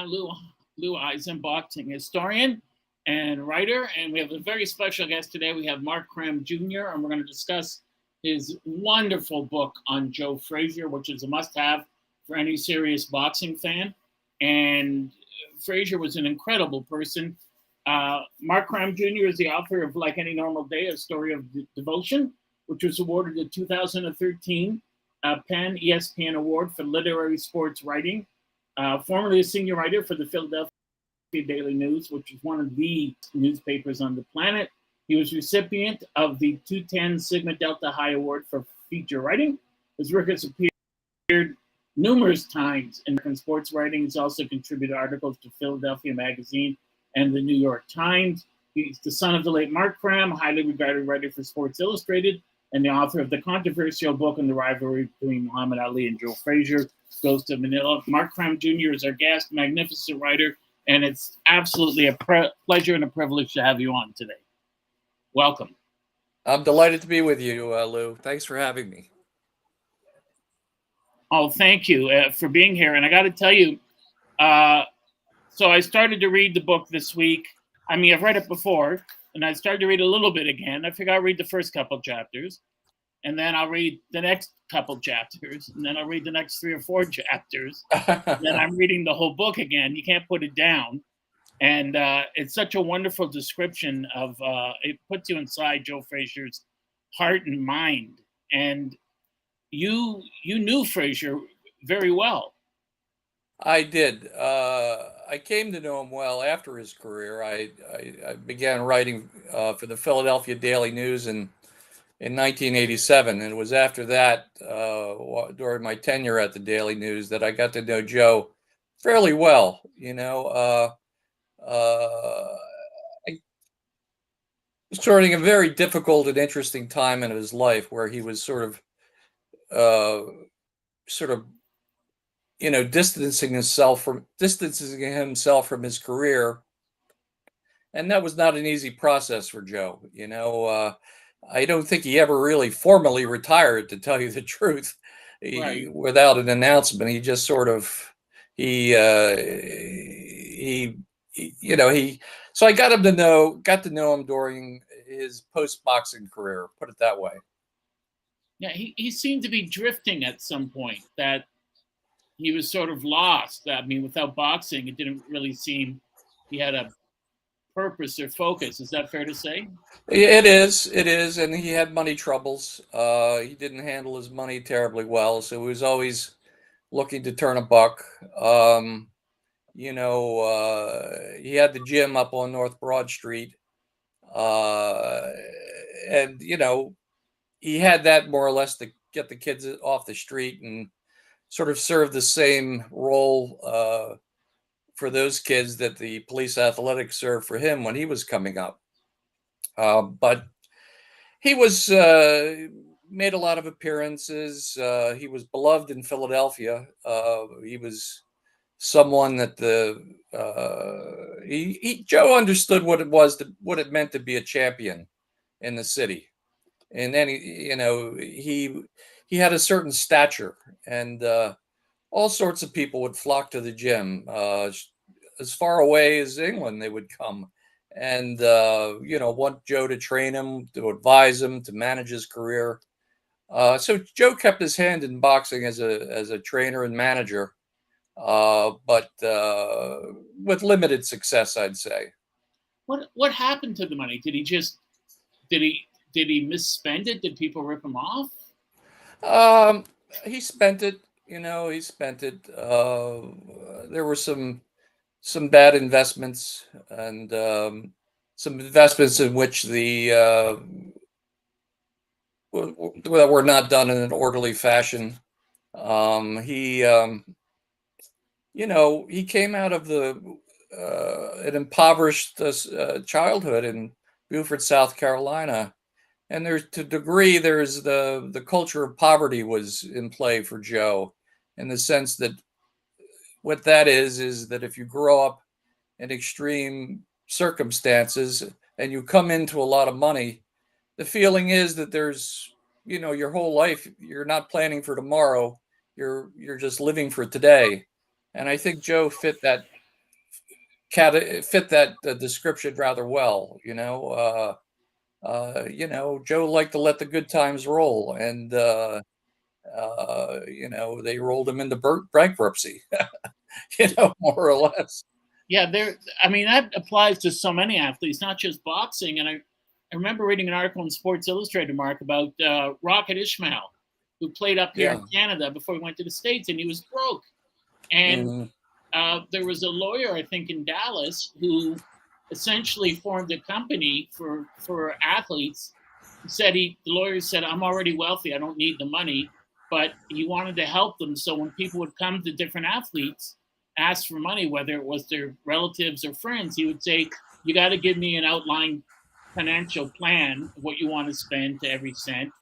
Lou, Lou Eisen, boxing historian and writer. And we have a very special guest today. We have Mark Kram Jr., and we're going to discuss his wonderful book on Joe Frazier, which is a must have for any serious boxing fan. And Frazier was an incredible person. Uh, Mark Kram Jr. is the author of Like Any Normal Day, a story of de- devotion, which was awarded the 2013 uh, PEN ESPN Award for Literary Sports Writing. Uh, formerly a senior writer for the Philadelphia Daily News, which is one of the newspapers on the planet. He was recipient of the 210 Sigma Delta Chi Award for feature writing. His work has appeared numerous times in sports writing. He's also contributed articles to Philadelphia Magazine and the New York Times. He's the son of the late Mark Kram, highly regarded writer for Sports Illustrated, and the author of the controversial book on the rivalry between Muhammad Ali and Joe Frazier, Ghosts of Manila. Mark Kram Jr. is our guest, magnificent writer, and it's absolutely a pre- pleasure and a privilege to have you on today. Welcome. I'm delighted to be with you, uh, Lou. Thanks for having me. Oh, thank you uh, for being here. And I got to tell you, uh, so I started to read the book this week. I mean, I've read it before, and I started to read a little bit again. I figure I'll read the first couple chapters, and then I'll read the next couple chapters, and then I'll read the next three or four chapters. then I'm reading the whole book again. You can't put it down. And uh, it's such a wonderful description of uh, it puts you inside Joe Frazier's heart and mind. And you you knew Frazier very well. I did. Uh, I came to know him well after his career. I, I, I began writing uh, for the Philadelphia Daily News in in 1987, and it was after that, uh, during my tenure at the Daily News, that I got to know Joe fairly well. You know, uh, uh, during a very difficult and interesting time in his life where he was sort of uh, sort of you know distancing himself from distancing himself from his career. And that was not an easy process for joe you know uh, i don't think he ever really formally retired to tell you the truth. He, Right. without an announcement he just sort of he uh he, he you know he so i got him to know got to know him during his post boxing career put it that way. Yeah, he, he seemed to be drifting at some point that he was sort of lost. I mean, without boxing, it didn't really seem he had a purpose or focus. Is that fair to say? It is, it is, and he had money troubles. Uh, he didn't handle his money terribly well, so he was always looking to turn a buck. Um, you know, uh, he had the gym up on North Broad Street, uh, and you know, he had that more or less to get the kids off the street and sort of serve the same role uh, for those kids that the police athletics served for him when he was coming up. Uh, but he was uh, made a lot of appearances. Uh, he was beloved in Philadelphia. Uh, he was someone that the uh, he, he Joe understood what it was to, what it meant to be a champion in the city, and then he, you know he he had a certain stature, and uh, all sorts of people would flock to the gym. Uh, as far away as England, they would come and uh, you know want Joe to train him, to advise him, to manage his career. Uh, so Joe kept his hand in boxing as a as a trainer and manager, uh, but uh, with limited success, I'd say. What what happened to the money? Did he just did he did he misspend it? Did people rip him off? Um, he spent it. You know, he spent it. Uh, there were some some bad investments and um, some investments in which the uh, that were not done in an orderly fashion. Um, he, um, you know, he came out of the uh, an impoverished uh, uh, childhood in Beaufort, South Carolina, and there's to degree there's the the culture of poverty was in play for Joe, in the sense that what that is is that if you grow up in extreme circumstances and you come into a lot of money, the feeling is that there's you know your whole life you're not planning for tomorrow, you're you're just living for today, and I think Joe fit that fit that uh, description rather well. You know, uh, uh, you know, Joe liked to let the good times roll, and uh, uh, you know, they rolled him into bankruptcy. you know, more or less. Yeah, there. I mean, that applies to so many athletes, not just boxing. And I, I remember reading an article in Sports Illustrated, Mark, about uh, Rocket Ismail, who played up here in Canada before he went to the states, and he was broke. And Mhm. uh, there was a lawyer, I think, in Dallas who essentially formed a company for for athletes. He said he the lawyer said, "I'm already wealthy. I don't need the money." But he wanted to help them, so when people would come to different athletes, ask for money, whether it was their relatives or friends, he would say, "You got to give me an outline financial plan what you want to spend to every cent.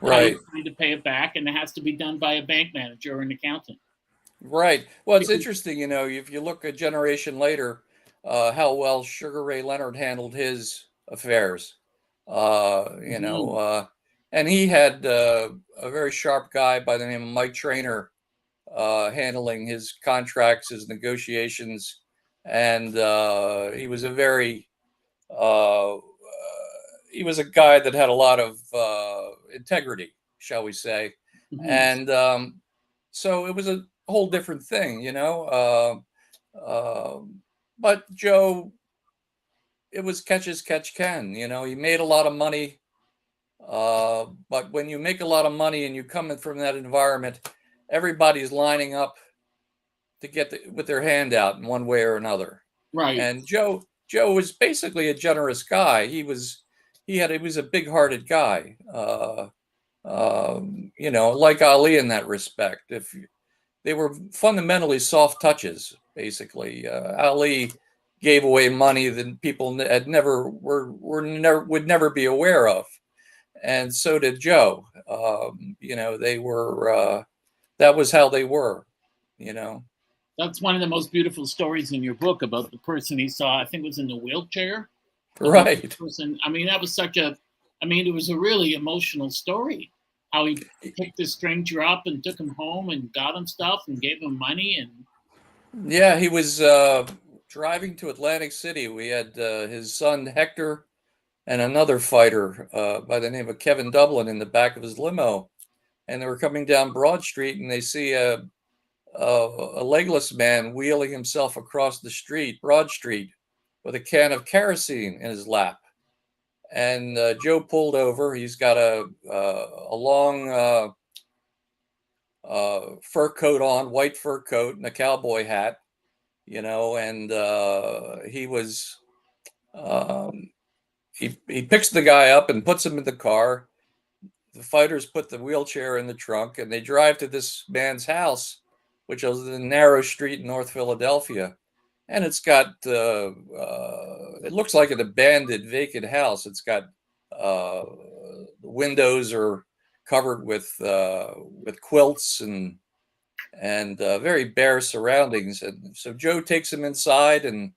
Right. to pay it back, and it has to be done by a bank manager or an accountant." Right. Well, it's interesting, you know, if you look a generation later, uh, how well Sugar Ray Leonard handled his affairs. Uh, you know, uh, and he had uh, a very sharp guy by the name of Mike Trainer uh, handling his contracts, his negotiations, and uh, he was a very uh, uh, he was a guy that had a lot of uh, integrity, shall we say Mhm. and um, so it was a whole different thing, you know. Uh, um but Joe, it was catch as catch can. You know, he made a lot of money, uh, but when you make a lot of money and you come in from that environment, everybody's lining up to get the, with their hand out in one way or another right. and Joe Joe was basically a generous guy. He was he had he was a big-hearted guy. Uh, um, you know, like Ali in that respect. If you- they were fundamentally soft touches, basically. Uh, Ali gave away money that people had never were were never would never be aware of, and so did Joe. Um, you know, they were uh, that was how they were. You know. That's one of the most beautiful stories in your book about the person he saw. I think was in the wheelchair. Right. Person. I mean, that was such a. I mean, it was a really emotional story. How he picked this stranger up and took him home and got him stuff and gave him money and Yeah, he was uh, driving to Atlantic City. We had uh, his son Hector and another fighter uh, by the name of Kevin Dublin in the back of his limo, and they were coming down Broad Street, and they see a a, a legless man wheeling himself across the street, Broad Street, with a can of kerosene in his lap. And uh, Joe pulled over. He's got a uh, a long uh, uh, fur coat on, white fur coat, and a cowboy hat, you know. And uh, he was um, he he picks the guy up and puts him in the car. The fighters put the wheelchair in the trunk, and they drive to this man's house, which is a narrow street in North Philadelphia. And it's got uh, it looks like an abandoned, vacant house. It's got uh, windows are covered with uh, with quilts and and uh, very bare surroundings. And so Joe takes him inside, and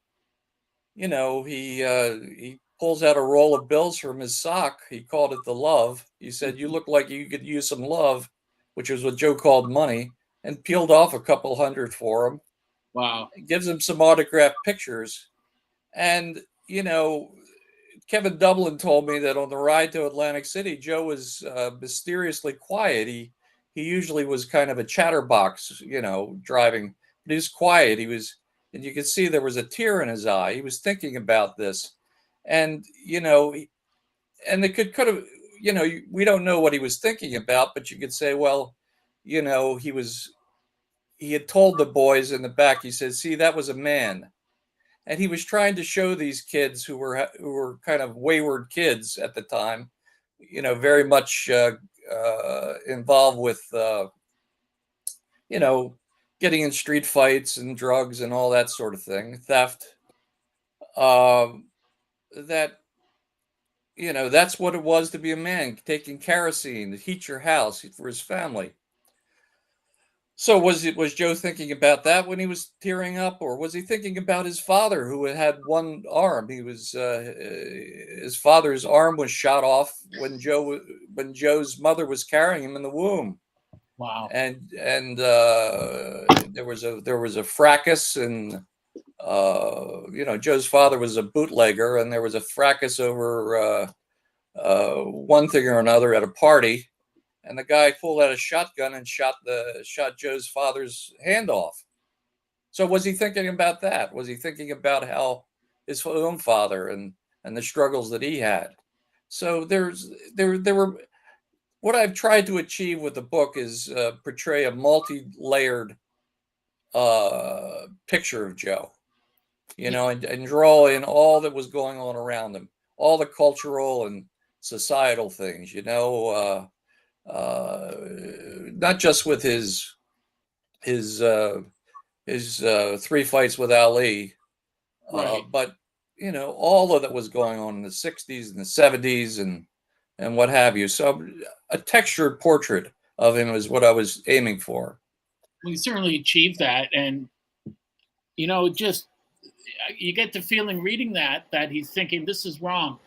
you know he uh, he pulls out a roll of bills from his sock. He called it the love. He said, "You look like you could use some love," which is what Joe called money, and peeled off a couple hundred for him wow. gives him some autographed pictures. And, you know, Kevin Dublin told me that on the ride to Atlantic City, Joe was uh, mysteriously quiet. He he usually was kind of a chatterbox, you know, driving, but he was quiet. He was, and you could see there was a tear in his eye. He was thinking about this, and you know, and it could could have, you know, we don't know what he was thinking about, but you could say, well, you know, he was he had told the boys in the back he said see that was a man and he was trying to show these kids who were who were kind of wayward kids at the time you know very much uh, uh, involved with uh, you know getting in street fights and drugs and all that sort of thing theft. Um, that you know that's what it was to be a man taking kerosene to heat your house for his family so was it was Joe thinking about that when he was tearing up, or was he thinking about his father who had one arm? He was uh, uh, his father's arm was shot off when Joe when Joe's mother was carrying him in the womb, Wow. and and uh, there was a there was a fracas and uh, you know, Joe's father was a bootlegger, and there was a fracas over uh, uh, one thing or another at a party, and the guy pulled out a shotgun and shot the shot Joe's father's hand off. So was he thinking about that? Was he thinking about how his own father and and the struggles that he had? So there's there there were what I've tried to achieve with the book is uh, portray a multi-layered uh, picture of Joe, you know, and, and draw in all that was going on around him, all the cultural and societal things, you know, uh, uh, not just with his his uh, his uh, three fights with Ali, uh, Right. but you know all of that was going on in the '60s and the '70s and and what have you. So a textured portrait of him is what I was aiming for. we certainly achieved that and you know just you get the feeling reading that that he's thinking this is wrong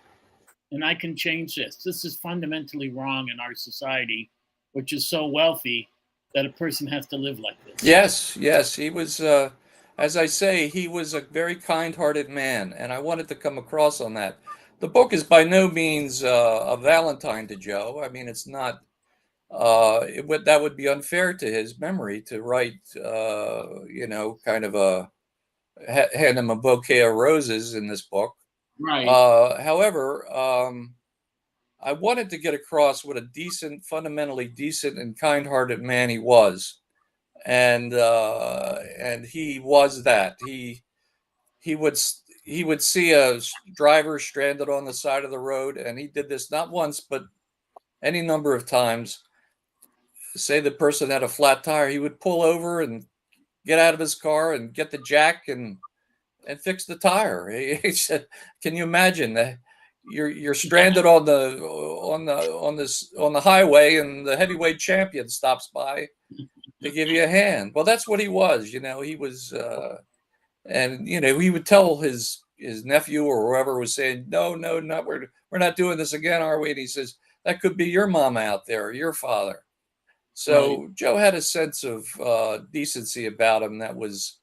and i can change this this is fundamentally wrong in our society which is so wealthy that a person has to live like this Yes, yes, he was. Uh, as I say, he was a very kind-hearted man, and I wanted to come across on that. The book is by no means uh, a Valentine to Joe. I mean, it's not. Uh, it would that would be unfair to his memory to write. Uh, you know, kind of a ha- hand him a bouquet of roses in this book. Right Uh, however, um, I wanted to get across what a decent, fundamentally decent and kind-hearted man he was, and uh, and he was that. He he would he would see a driver stranded on the side of the road, and he did this not once but any number of times. Say the person had a flat tire, he would pull over and get out of his car and get the jack and and fix the tire. He, said, "Can you imagine that you're you're stranded on the on the on this on the highway, and the heavyweight champion stops by to give you a hand?" Well, that's what he was. You know, he was, uh, and you know, he would tell his his nephew or whoever was saying, "No, no, not we're we're not doing this again, are we?" And he says, "That could be your mama out there, or your father." So Joe had a sense of uh, decency about him that was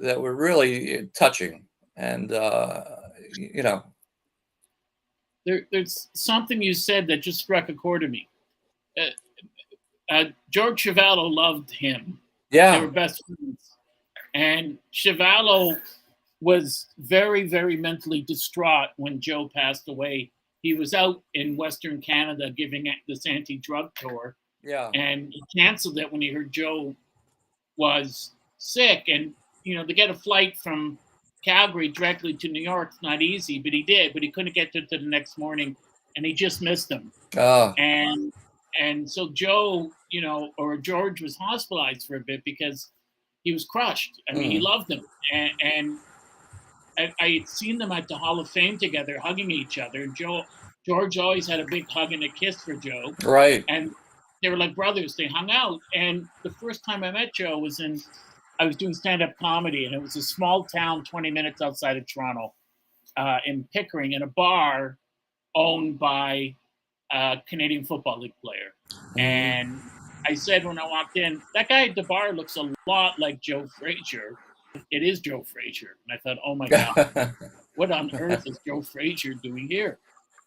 that were really touching, and uh, you know, there, there's something you said that just struck a chord to me uh, uh, george Chuvalo loved him yeah They were best friends. And Chuvalo was very, very mentally distraught when Joe passed away. He was out in Western Canada giving this anti drug tour, yeah, and he canceled it when he heard Joe was sick. And, you know, to get a flight from Calgary directly to New York's not easy, but he did, but he couldn't get to, to the next morning, and he just missed him uh, and and so Joe, you know, or George was hospitalized for a bit because he was crushed. I mean, he Mm. loved him, and, and I, I had seen them at the Hall of Fame together, hugging each other. And Joe, George always had a big hug and a kiss for Joe, right, and they were like brothers. They hung out. And the first time I met Joe was in, I was doing stand-up comedy, and it was a small town, 20 minutes outside of Toronto, uh, in Pickering, in a bar owned by a Canadian Football League player. And I said when I walked in, that guy at the bar looks a lot like Joe Frazier. It is Joe Frazier. And I thought, oh my God, what on earth is Joe Frazier doing here?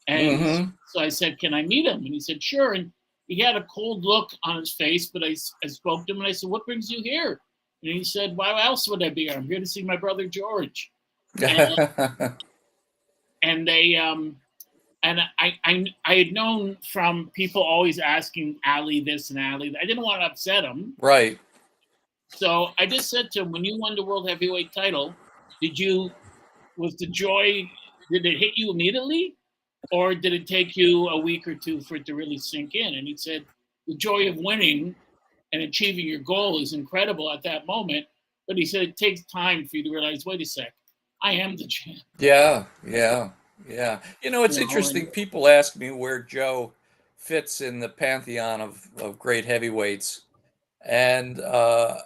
And Mhm. so I said, can I meet him? And he said, sure. And he had a cold look on his face, but I spoke to him and I said, what brings you here? And he said, why else would I be here? I'm here to see my brother George. and they um and I, I I had known from people always asking Ali this and Ali that. I didn't want to upset him, right. so I just said to him, "When you won the world heavyweight title, did you was the joy? Did it hit you immediately, or did it take you a week or two for it to really sink in?" And he said, "The joy of winning and achieving your goal is incredible at that moment, but he said it takes time for you to realize, wait a sec, I am the champ." Yeah, yeah, yeah. You know, it's You know, interesting. and- People ask me where Joe fits in the pantheon of, of great heavyweights, and uh,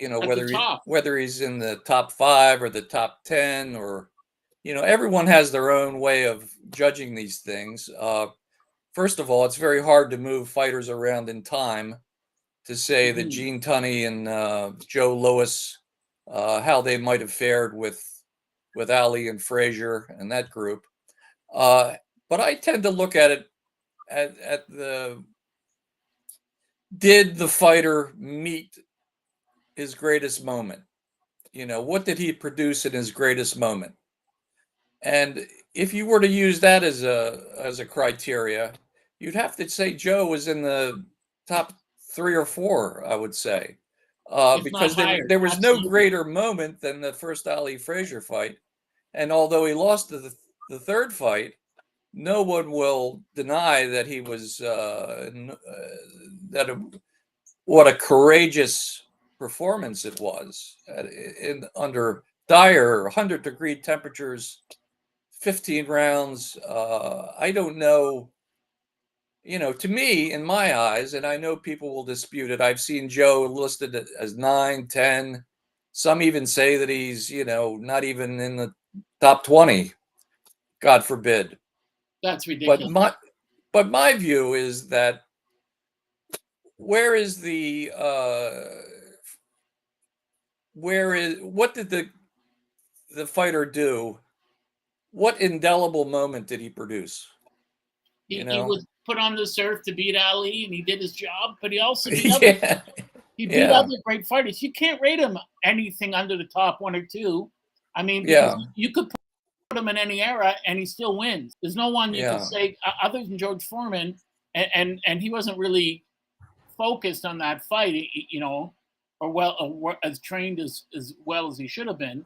you know whether he, whether he's in the top five or the top ten, or you know, everyone has their own way of judging these things. Uh, first of all, it's very hard to move fighters around in time to say that Mhm. Gene Tunney and uh, Joe Louis uh, how they might have fared with with Ali and Frazier and that group. Uh, but I tend to look at it at, at the did the fighter meet his greatest moment? You know, what did he produce in his greatest moment? And if you were to use that as a as a criteria, you'd have to say Joe was in the top three or four, I would say. Uh, because there, there was no greater moment than the first Ali Frazier fight. And although he lost the, the third fight, no one will deny that he was uh, uh, that a, what a courageous performance it was at, in under dire 100 degree temperatures 15 rounds uh, i don't know you know to me in my eyes and i know people will dispute it i've seen joe listed as 9 10 some even say that he's you know not even in the top 20 god forbid That's ridiculous. but my but my view is that where is the uh where is what did the the fighter do what indelible moment did he produce he, you he know. was put on this earth to beat Ali, and he did his job. But he also beat other, he beat yeah. other great fighters. You can't rate him anything under the top one or two. I mean, Yeah. you could put him in any era, and he still wins. There's no one you Yeah. can say other than George Foreman, and, and and he wasn't really focused on that fight, you know, or well, or as trained as as well as he should have been.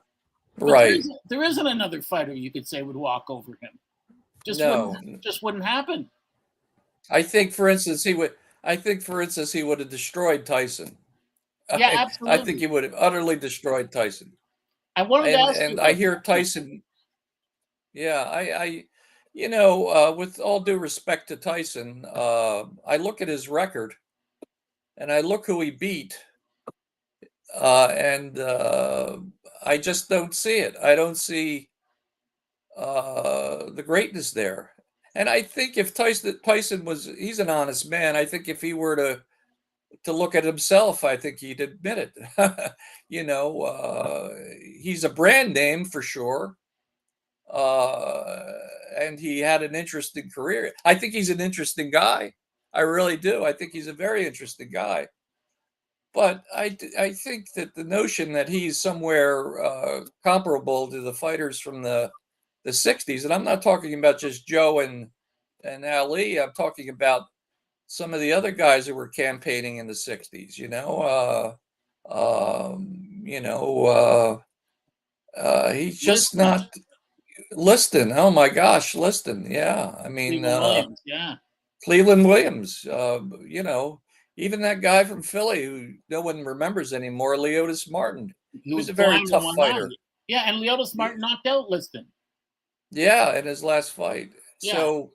But right isn't, there isn't another fighter you could say would walk over him. Just no wouldn't, just wouldn't happen. I think for instance he would i think for instance he would have destroyed tyson Yeah, I, I think he would have utterly destroyed tyson I wanted to ask and I hear. Tyson. Yeah, I, I, you know, uh, with all due respect to Tyson, uh, I look at his record, and I look who he beat, uh, and uh, I just don't see it. I don't see uh, the greatness there. And I think if Tyson Tyson was, he's an honest man. I think if he were to to look at himself, I think he'd admit it. you know, uh, he's a brand name for sure. Uh, and he had an interesting career. I think he's an interesting guy. I really do. I think he's a very interesting guy. But I, I think that the notion that he's somewhere uh, comparable to the fighters from the the 60s, and I'm not talking about just Joe and and Ali. I'm talking about some of the other guys who were campaigning in the 60s you know uh um you know uh uh he's just Liston. not liston oh my gosh liston yeah i mean Cleveland uh Williams, yeah. cleveland williams uh you know even that guy from philly who no one remembers anymore leotis martin He was a very tough fighter. that. Yeah, and Leotis Martin knocked out Liston. Yeah, in his last fight. Yeah. So,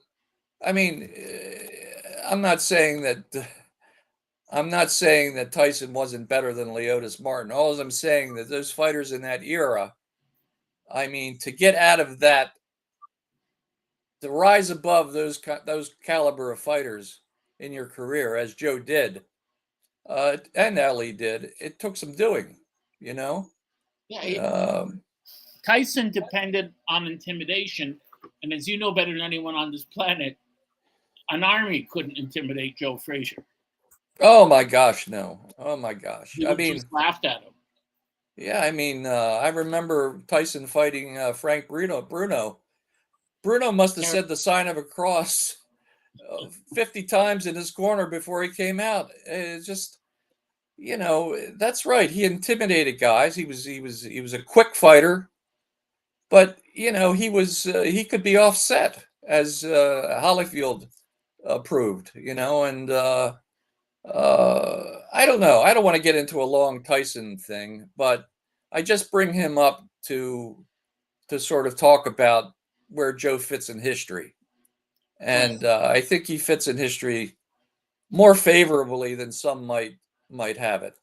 I mean, eh, I'm not saying that. I'm not saying that Tyson wasn't better than Leotis Martin. All I'm saying that those fighters in that era, I mean, to get out of that, to rise above those those caliber of fighters in your career, as Joe did, uh, and Ali did, it took some doing. You know, Yeah, he- um, Tyson depended on intimidation, and as you know better than anyone on this planet, an army couldn't intimidate Joe Frazier. oh my gosh, no, oh my gosh. I mean, just laughed at him. Yeah, I mean, uh, I remember Tyson fighting uh, Frank Bruno. Bruno, Bruno must have said the sign of a cross uh, fifty times in his corner before he came out. It's just, you know, that's right. He intimidated guys. He was he was he was a quick fighter, but you know he was uh, he could be offset as uh, Holyfield uh, proved. You know, and uh, uh, I don't know. I don't want to get into a long Tyson thing, but I just bring him up to to sort of talk about where Joe fits in history, and uh, I think he fits in history more favorably than some might might have it.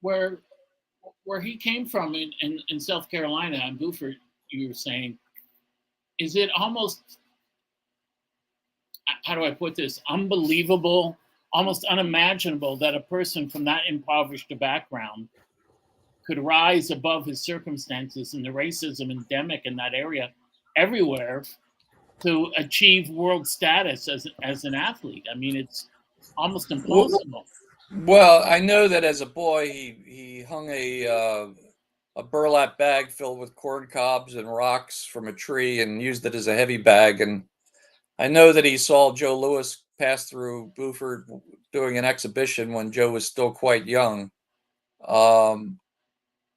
Where where he came from in, in, in South Carolina, and Beaufort, you were saying, is it almost how do I put this? Unbelievable, almost unimaginable that a person from that impoverished background could rise above his circumstances and the racism endemic in that area everywhere to achieve world status as, as an athlete. I mean, it's almost impossible. Well, I know that as a boy, he he hung a uh, a burlap bag filled with corn cobs and rocks from a tree and used it as a heavy bag. And I know that he saw Joe Louis pass through Beaufort doing an exhibition when Joe was still quite young. Um,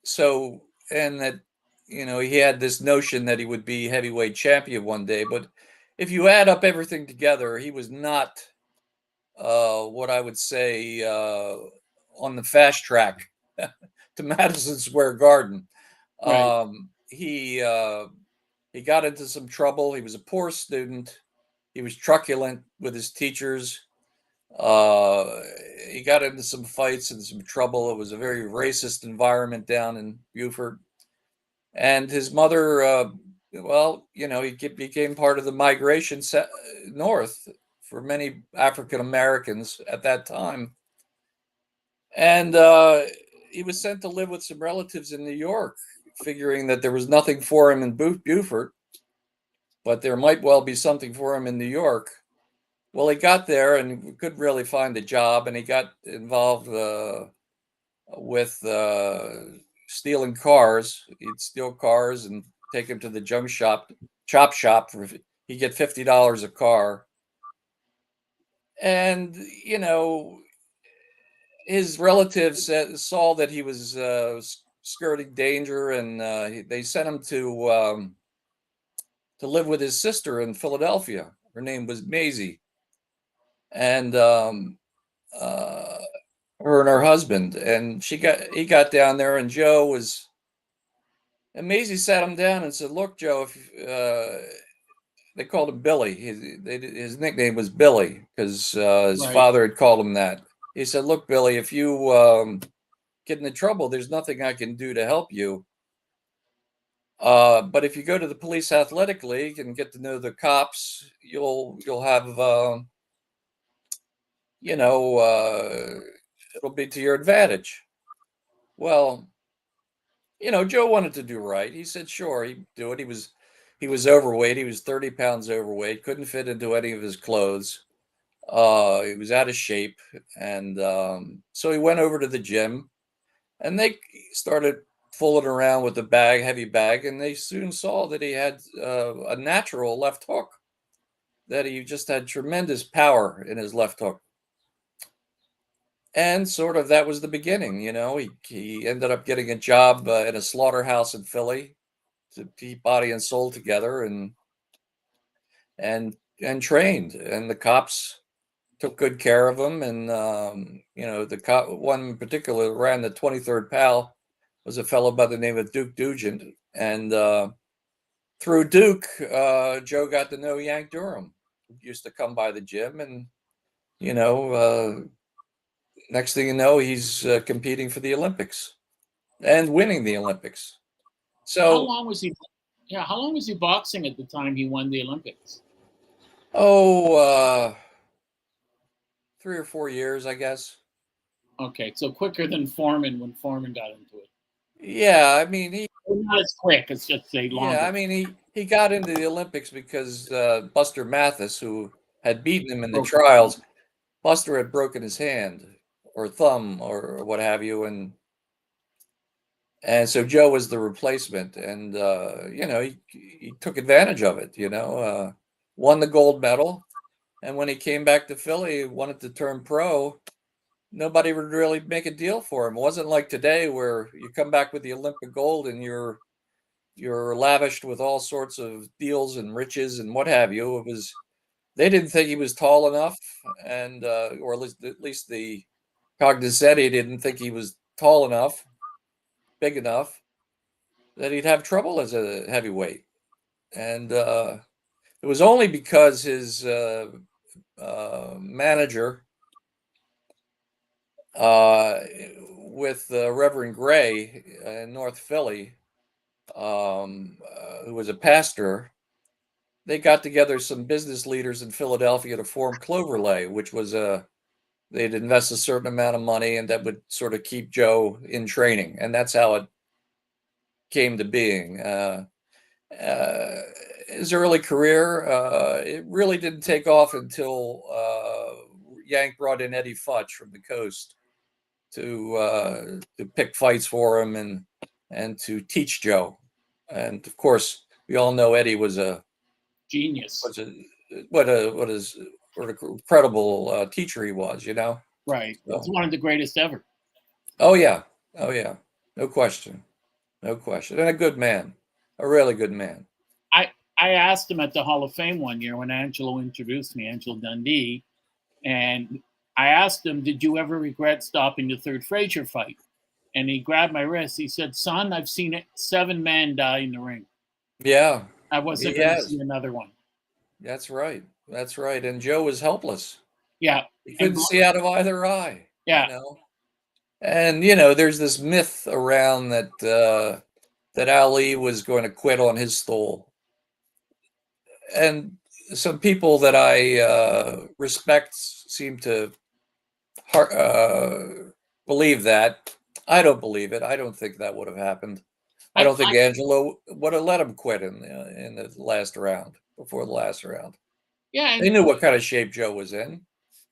so and that you know he had this notion that he would be heavyweight champion one day, but if you add up everything together, he was not uh, what I would say uh, on the fast track to Madison Square Garden. Right. Um, he uh, he got into some trouble. He was a poor student. He was truculent with his teachers. Uh, he got into some fights and some trouble. It was a very racist environment down in Beaufort. And his mother, uh, well, you know, he became part of the migration north for many African Americans at that time. And uh, he was sent to live with some relatives in New York, figuring that there was nothing for him in Beaufort, but there might well be something for him in New York. Well, he got there and couldn't really find a job, and he got involved uh, with uh, stealing cars. He'd steal cars and take them to the junk shop, chop shop for he'd get fifty dollars a car. And you know, his relatives saw that he was uh, skirting danger, and uh, they sent him to um, to live with his sister in Philadelphia. Her name was Maisie, and um, uh, her and her husband. And she got he got down there, and Joe was. And Maisie sat him down and said, "Look, Joe, if uh, they called him Billy, his, his nickname was Billy because uh, his Right. father had called him that." He said, "Look, Billy, if you um, get into trouble, there's nothing I can do to help you. Uh, but if you go to the police athletic league and get to know the cops, you'll you'll have uh, you know uh, it'll be to your advantage." Well, you know, Joe wanted to do right. He said, "Sure, he'd do it." He was he was overweight. He was 30 pounds overweight. Couldn't fit into any of his clothes. Uh, he was out of shape, and um, so he went over to the gym, and they started fooling around with the bag, heavy bag, and they soon saw that he had uh, a natural left hook. That he just had tremendous power in his left hook, and sort of that was the beginning. You know, he he ended up getting a job uh, in a slaughterhouse in Philly to keep body and soul together, and and and trained, and the cops took good care of him. And um, you know, the cop, one in particular ran the 23rd PAL was a fellow by the name of Duke Dugent, and uh, through Duke, uh, Joe got to know Yank Durham. who Used to come by the gym, and you know, uh, next thing you know, he's uh, competing for the Olympics and winning the Olympics. How long was he? Yeah, how long was he boxing at the time he won the Olympics? oh, uh, three or four years, I guess. Okay, so quicker than Foreman when Foreman got into it. Yeah, I mean, he Not as quick, it's just say longer. Yeah, I mean he he got into the Olympics because uh, Buster Mathis, who had beaten him in the trials, Buster had broken his hand or thumb or what have you, and and so Joe was the replacement, and uh, you know he he took advantage of it. You know, uh, won the gold medal, and when he came back to Philly, wanted to turn pro. Nobody would really make a deal for him. It wasn't like today where you come back with the Olympic gold and you're you're lavished with all sorts of deals and riches and what have you. It was they didn't think he was tall enough, and uh, or at least at least the cognoscenti didn't think he was tall enough, big enough that he'd have trouble as a heavyweight. And uh, it was only because his uh, uh, manager uh, with Reverend Gray in North Philly um, uh, who was a pastor, they got together some business leaders in Philadelphia to form Cloverlay, which was a they'd invest a certain amount of money, and that would sort of keep Joe in training, and that's how it came to being. Uh, uh, his early career, uh, it really didn't take off until uh, Yank brought in Eddie Futch from the coast to uh, to pick fights for him and and to teach Joe. And of course, we all know Eddie was a Genius. was a what a what is what a incredible uh, teacher he was. You know. Right. It's So- one of the greatest ever. Oh yeah. Oh yeah. No question. No question. And a good man. A really good man. I I asked him at the Hall of Fame one year when Angelo introduced me, Angelo Dundee, and I asked him, "Did you ever regret stopping the third Frazier fight?" And he grabbed my wrist. He said, "Son, I've seen it, seven men die in the ring. Yeah, I wasn't going to see another one." that's right. That's right. And Joe was helpless. Yeah, He couldn't Mar- see out of either eye. yeah. You know? And you know, there's this myth around that uh that Ali was going to quit on his stall. And some people that I uh respect seem to uh believe that. I don't believe it. I don't think that would have happened. I I- don't think Angelo would have let him quit in the, in the last round before the last round. Yeah, They knew what kind of shape Joe was in.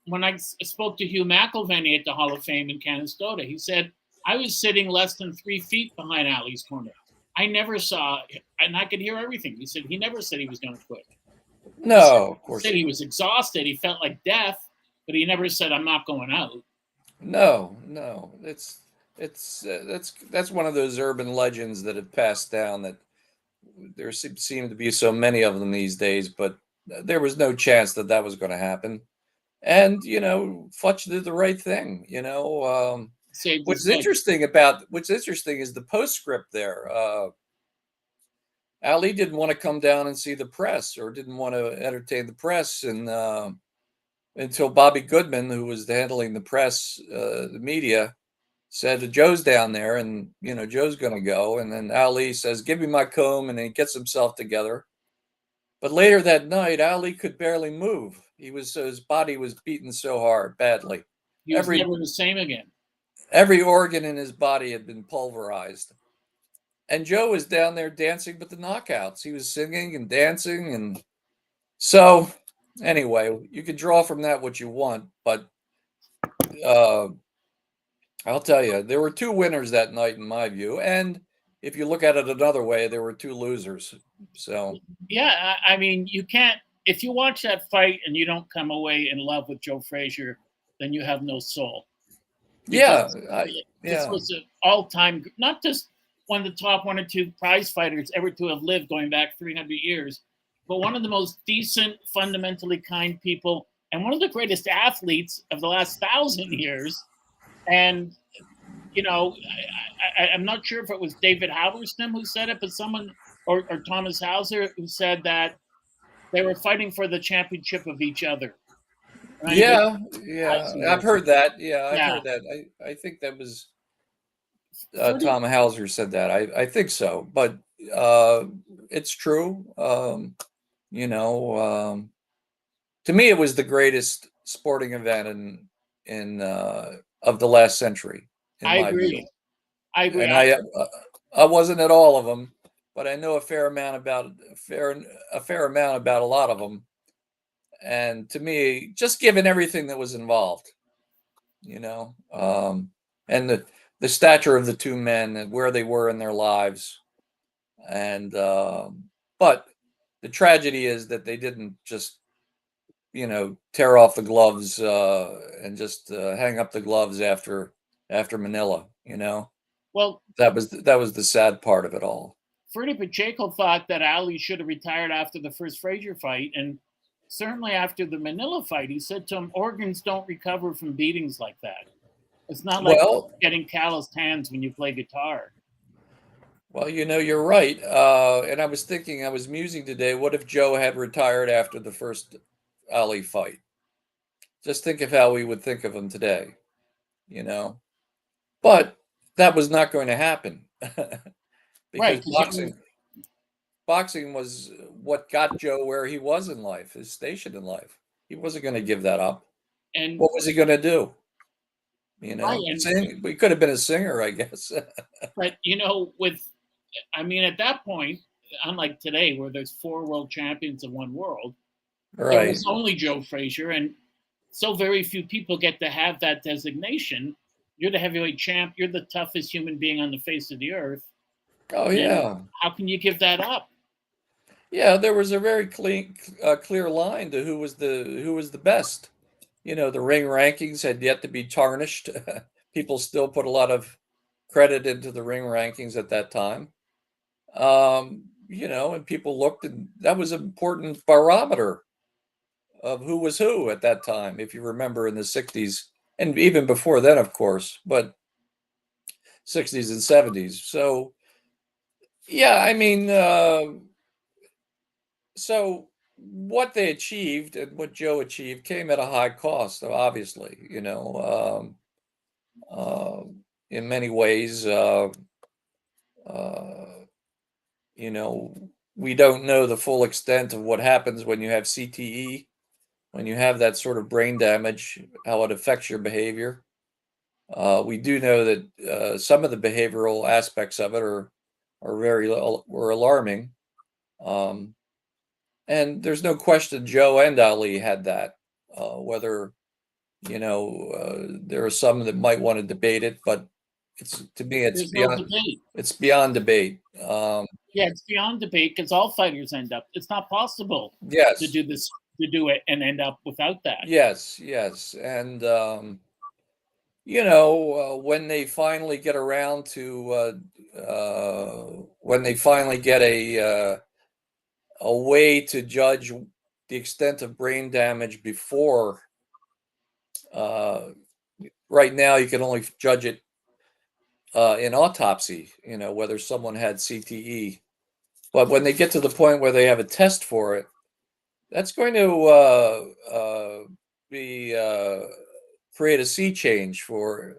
When I spoke to Hugh McIlvanney at the Hall of Fame in Canastota, he said, I was sitting less than three feet behind Ali's corner. I never saw, and I could hear everything. He said he never said he was going to quit. No, of He course. said he was exhausted. He felt like death, but he never said, I'm not going out. No, no. It's it's uh, that's that's one of those urban legends that have passed down. That there se- seem to be so many of them these days, but there was no chance that that was going to happen. And you know, Futch did the right thing. You know, um, what's interesting about what's interesting is the postscript there. Uh, Ali didn't want to come down and see the press, or didn't want to entertain the press, and uh, until Bobby Goodman, who was handling the press, uh, the media, said Joe's down there, and you know Joe's going to go, and then Ali says, "Give me my comb," and he gets himself together. But later that night, Ali could barely move. He was so his body was beaten so hard, badly. He was every- never the same again. Every organ in his body had been pulverized. And Joe was down there dancing with the knockouts. He was singing and dancing. And so, anyway, you can draw from that what you want. But uh, I'll tell you, there were two winners that night, in my view. And if you look at it another way, there were two losers. So, Yeah, I, I mean, you can't, if you watch that fight and you don't come away in love with Joe Frazier, then you have no soul. yeah, I, This yeah. was an all-time, not just one of the top one or two prize fighters ever to have lived, going back 300 years, but one of the most decent, fundamentally kind people, and one of the greatest athletes of the last thousand years. And you know, I, I, I'm not sure if it was David Halberstam who said it, but someone or, or Thomas Hauser who said that they were fighting for the championship of each other. And I think Yeah, yeah, I've heard that. Yeah, I've Yeah. heard that. I, I think that was uh, Tom Hauser said that. I, I think so, but uh, it's true. Um, you know, um, to me, it was the greatest sporting event in in uh, of the last century. I agree. view. I agree. And I, uh, I wasn't at all of them, but I know a fair amount about a fair a fair amount about a lot of them. And to me, just given everything that was involved, you know, um, and the the stature of the two men and where they were in their lives, and um, but the tragedy is that they didn't just you know tear off the gloves uh, and just uh, hang up the gloves after after Manila, you know well, that was that was the sad part of it all. Ferdie Pacheco thought that Ali should have retired after the first Frazier fight, and certainly after the Manila fight, he said to him, "Organs don't recover from beatings like that. It's not like Well- getting calloused hands when you play guitar." Well, you know, you're right. Uh, and I was thinking, I was musing today. What if Joe had retired after the first Ali fight? Just think of how we would think of him today, you know. But that was not going to happen because Right, 'cause you- boxing, boxing was what got Joe where he was in life, his station in life. He wasn't going to give that up. And What was he going to do? You know, Right, and- We could have been a singer, I guess. but you know, with I mean, at that point, unlike today, where there's four world champions in one world, it right. was only Joe Frazier, and so very few people get to have that designation. You're the heavyweight champ. You're the toughest human being on the face of the earth. Oh Yeah. yeah. How can you give that up? Yeah, there was a very clean, uh, clear line to who was the who was the best. You know, the ring rankings had yet to be tarnished. People still put a lot of credit into the ring rankings at that time. Um, you know, and people looked, and that was an important barometer of who was who at that time, if you remember in the '60s, and even before then, of course, but '60s and '70s. So, yeah, I mean. Uh, so what they achieved and what Joe achieved came at a high cost, obviously, you know, um, uh, in many ways, uh, uh, you know, we don't know the full extent of what happens when you have CTE, when you have that sort of brain damage, how it affects your behavior. Uh, we do know that uh, some of the behavioral aspects of it are are very were alarming. Um, and there's no question Joe and Ali had that. Uh, whether you know, uh, there are some that might want to debate it, but it's to me, it's There's no beyond debate. it's beyond debate. Um, Yeah, it's beyond debate because all fighters end up. It's not possible yes, to do this to do it and end up without that. yes, yes, and um, you know, uh, when they finally get around to uh, uh, when they finally get a uh, a way to judge the extent of brain damage before uh, right now you can only judge it uh, in autopsy you know whether someone had cte but when they get to the point where they have a test for it that's going to uh, uh, be uh, create a sea change for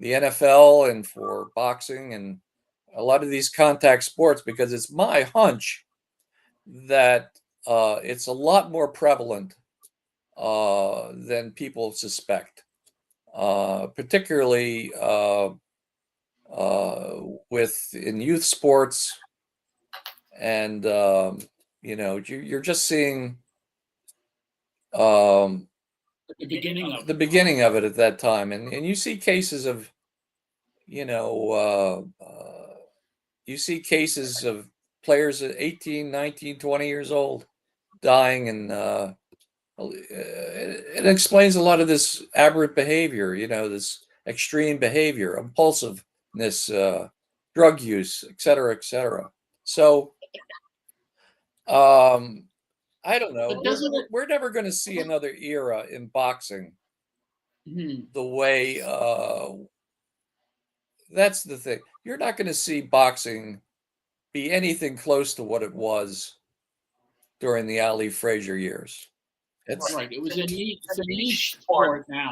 the nfl and for boxing and a lot of these contact sports because it's my hunch that uh, it's a lot more prevalent uh, than people suspect, uh, particularly with in youth sports, and um, you know you, you're just seeing um, At the beginning of the beginning of it at that time, and and you see cases of, you know, uh, uh, you see cases of players at 18, 19, 20 years old dying, and uh, it, it explains a lot of this aberrant behavior, you know, this extreme behavior, impulsiveness, uh, drug use, et cetera, et cetera. So, um, I don't know. But We're, it- we're never going to see another era in boxing Mhm. the way uh that's the thing you're not going to see boxing be anything close to what it was during the ali frazier years it's right. It was a niche, it's a niche sport now.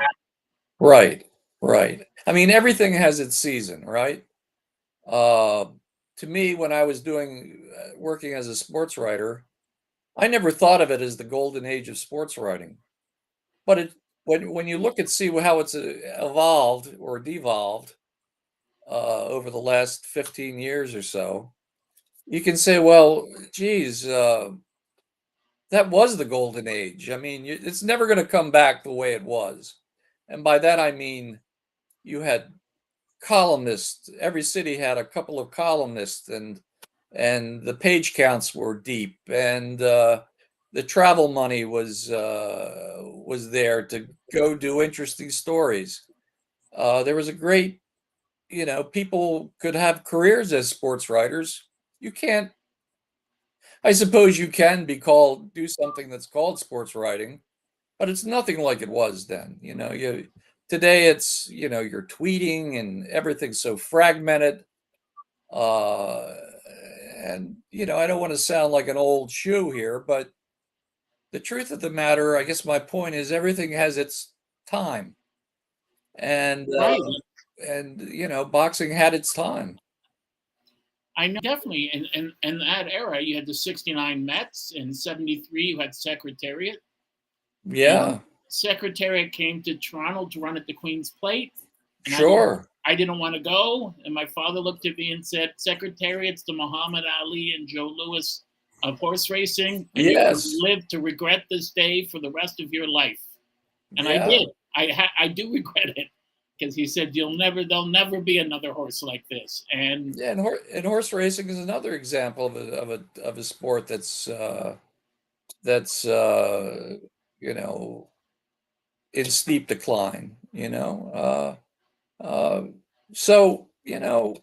right right i mean everything has its season right uh to me when i was doing uh, working as a sports writer i never thought of it as the golden age of sports writing but it when when you look and see how it's uh, evolved or devolved uh, over the last 15 years or so, you can say, well, geez, uh, that was the golden age. I mean, it's never going to come back the way it was. And by that, I mean, you had columnists. Every city had a couple of columnists, and and the page counts were deep, and uh, the travel money was uh, was there to go do interesting stories. Uh, there was a great, you know, people could have careers as sports writers. You can't. I suppose you can be called do something that's called sports writing, but it's nothing like it was then. You know, you today it's you know you're tweeting and everything's so fragmented. Uh, and you know, I don't want to sound like an old shoe here, but the truth of the matter, I guess my point is everything has its time. And uh, and you know, boxing had its time. I know definitely. In, in, in that era, you had the 69 Mets. In 73, you had Secretariat. Yeah. Secretariat came to Toronto to run at the Queen's Plate. And Sure. I didn't want to go, and my father looked at me and said, "Secretariat's the Muhammad Ali and Joe Louis of horse racing, and Yes. you live to regret this day for the rest of your life." And I did. I ha- I do regret it because he said, "You'll never, there'll never be another horse like this." And Yeah, and, hor- and horse racing is another example of a of a of a sport that's uh, that's uh, you know in steep decline. You know, uh, uh, so you know,